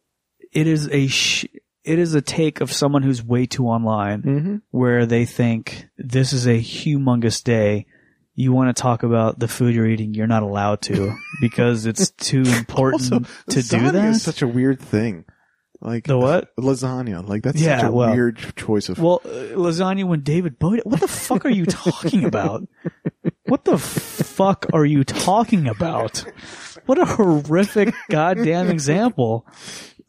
it is a sh- it is a take of someone who's way too online, Mm-hmm. where they think this is a humongous day. You want to talk about the food you're eating, you're not allowed to because it's too important Also, to do that. is such a weird thing. Like The what? Lasagna. Like that's Yeah, such a well- weird choice of. Well, uh, lasagna when David Bowie. What the fuck are you talking about? What the fuck are you talking about? What a horrific goddamn example.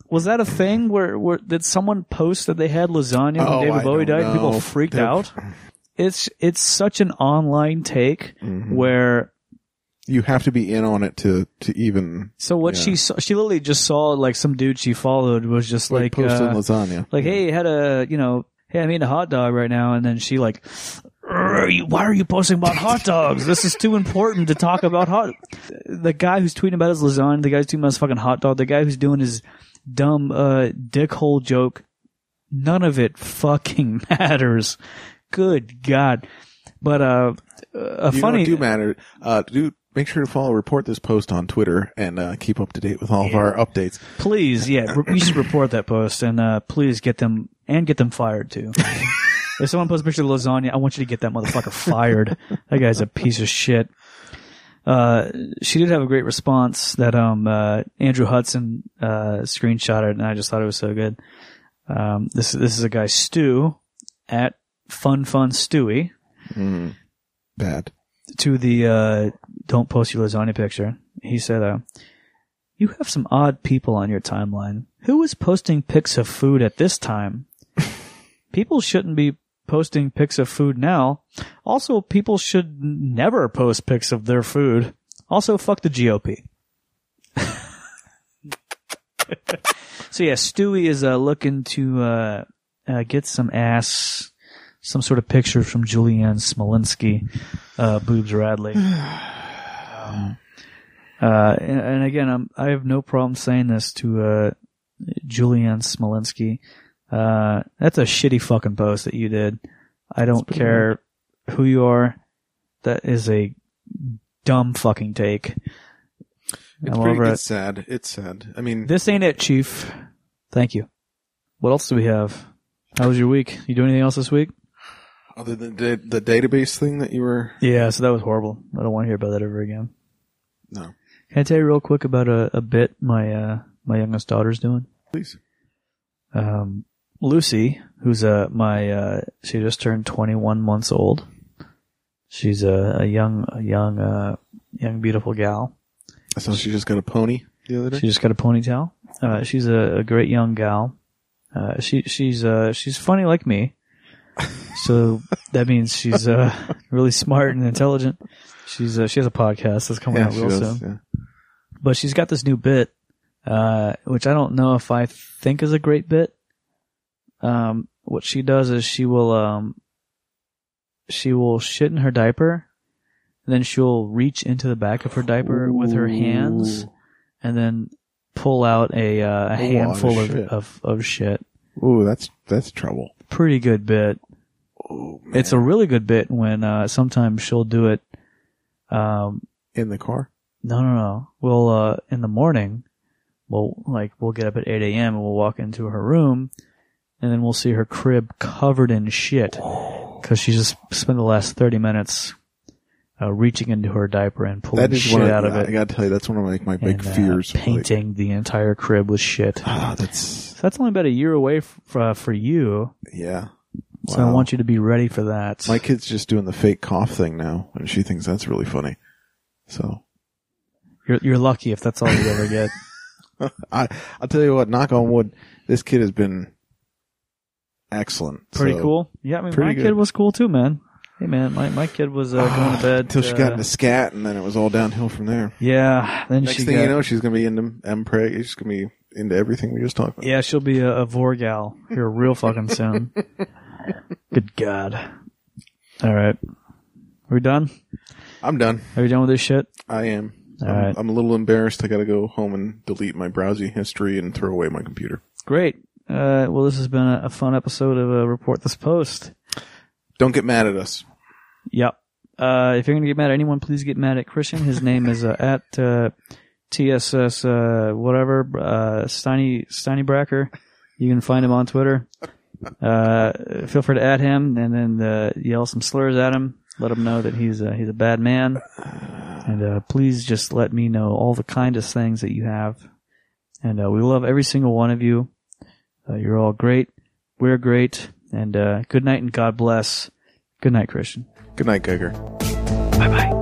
Was that a thing where, where did someone post that they had lasagna when Oh, David Bowie died? and People freaked They're- out. It's it's such an online take Mhm. where you have to be in on it to to even so what Yeah. she saw, she literally just saw like some dude she followed was just like, like posting uh, lasagna. like hey I had a you know hey I'm eating a hot dog right now and then she like "Are you- why are you posting about hot dogs this is too important to talk about hot the guy who's tweeting about his lasagna the guy who's tweeting about his fucking hot dog the guy who's doing his dumb uh dickhole joke none of it fucking matters good god but uh a you funny do matter. Uh, do make sure to follow report this post on Twitter and uh, keep up to date with all of our updates. Please, yeah, you should report that post and uh, please get them and get them fired too. if someone posts a picture of lasagna, I want you to get that motherfucker fired. that guy's a piece of shit. Uh, she did have a great response that um uh, Andrew Hudson uh, screenshotted, and I just thought it was so good. Um, this this is a guy Stu at Fun Fun Stewie Mm, bad. To the uh, don't post your lasagna picture. He said, uh, "You have some odd people on your timeline. Who is posting pics of food at this time? people shouldn't be posting pics of food now. Also, people should never post pics of their food. Also, fuck the GOP." so yeah, Stewie is uh, looking to uh, uh, get some ass, some sort of picture from Julianne Smolinski, uh, boobs Radley. Um, uh, and, and again, I'm, I have no problem saying this to uh, Julianne Smolinski. Uh, that's a shitty fucking post that you did. I don't care who you are. That is a dumb fucking take. It's pretty. it. It's sad. It's sad. I mean, This ain't it, Chief. Thank you. What else do we have? How was your week? You do anything else this week? Other than the, the database thing that you were. Yeah, so that was horrible. I don't want to hear about that ever again. No, Can I tell you real quick about a, a bit my uh, my youngest daughter's doing? please. Um, Lucy, who's uh my uh, she just turned 21 months old. She's a, a young a young uh, young beautiful gal. I saw she just got a pony the other day. She just got a ponytail. Uh, she's a, a great young gal. Uh, she she's uh she's funny like me. So that means she's uh really smart and intelligent. She's uh, she has a podcast that's coming yeah, out real does. soon. Yeah. But she's got this new bit, uh, which I don't know if I think is a great bit. Um, what she does is she will, um, she will shit in her diaper, and then she'll reach into the back of her diaper with her hands, and then pull out a, uh, a of handful of, shit. of, of shit. Ooh, that's that's trouble. Pretty good bit. Oh. It's a really good bit when, uh, sometimes she'll do it, um, in the car. No, no, no. We'll, uh, in the morning, we'll, like, we'll get up at 8 a.m. and we'll walk into her room and then we'll see her crib covered in shit. Cause she just spent the last 30 minutes, uh, reaching into her diaper and pulling That is shit out of it. I gotta tell you, that's one of my, my big and, uh, fears. Like, painting the entire crib with shit. ah, that's So that's only about a year away f- for, for you. yeah. So I Wow. want you to be ready for that. My kid's just doing the fake cough thing now, and she thinks that's really funny. So you're, you're lucky if that's all you ever get. I I'll tell you what, knock on wood, this kid has been excellent. Pretty So, cool. Yeah, I mean, pretty my good. kid was cool too, man. Hey, man, my, my kid was uh, going to bed. until she got uh, into scat, and then it was all downhill from there. Yeah, then Next she thing got, you know, she's gonna be into MPreg. She's gonna be into everything we just talked about. yeah, she'll be a, a Vorgal here real fucking soon. Good God. All right. Are we done? I'm done. Are we done with this shit? I am. All I'm, right. I'm a little embarrassed. I got to go home and delete my browsing history and throw away my computer. Great. Uh, well, this has been a, a fun episode of uh, Report This Post. Don't get mad at us. Yep. Uh, if you're gonna get mad at anyone, please get mad at Christian. His name is uh, at uh, TSS uh, whatever uh, Steiny Steiny Bracker. You can find him on Twitter. Uh, feel free to add him and then uh, yell some slurs at him. Let him know that he's a, he's a bad man. And uh, please just let me know all the kindest things that you have. And uh, we love every single one of you. Uh, you're all great. We're great. And uh, good night and God bless. Good night, Christian. Good night, Geiger. Bye bye.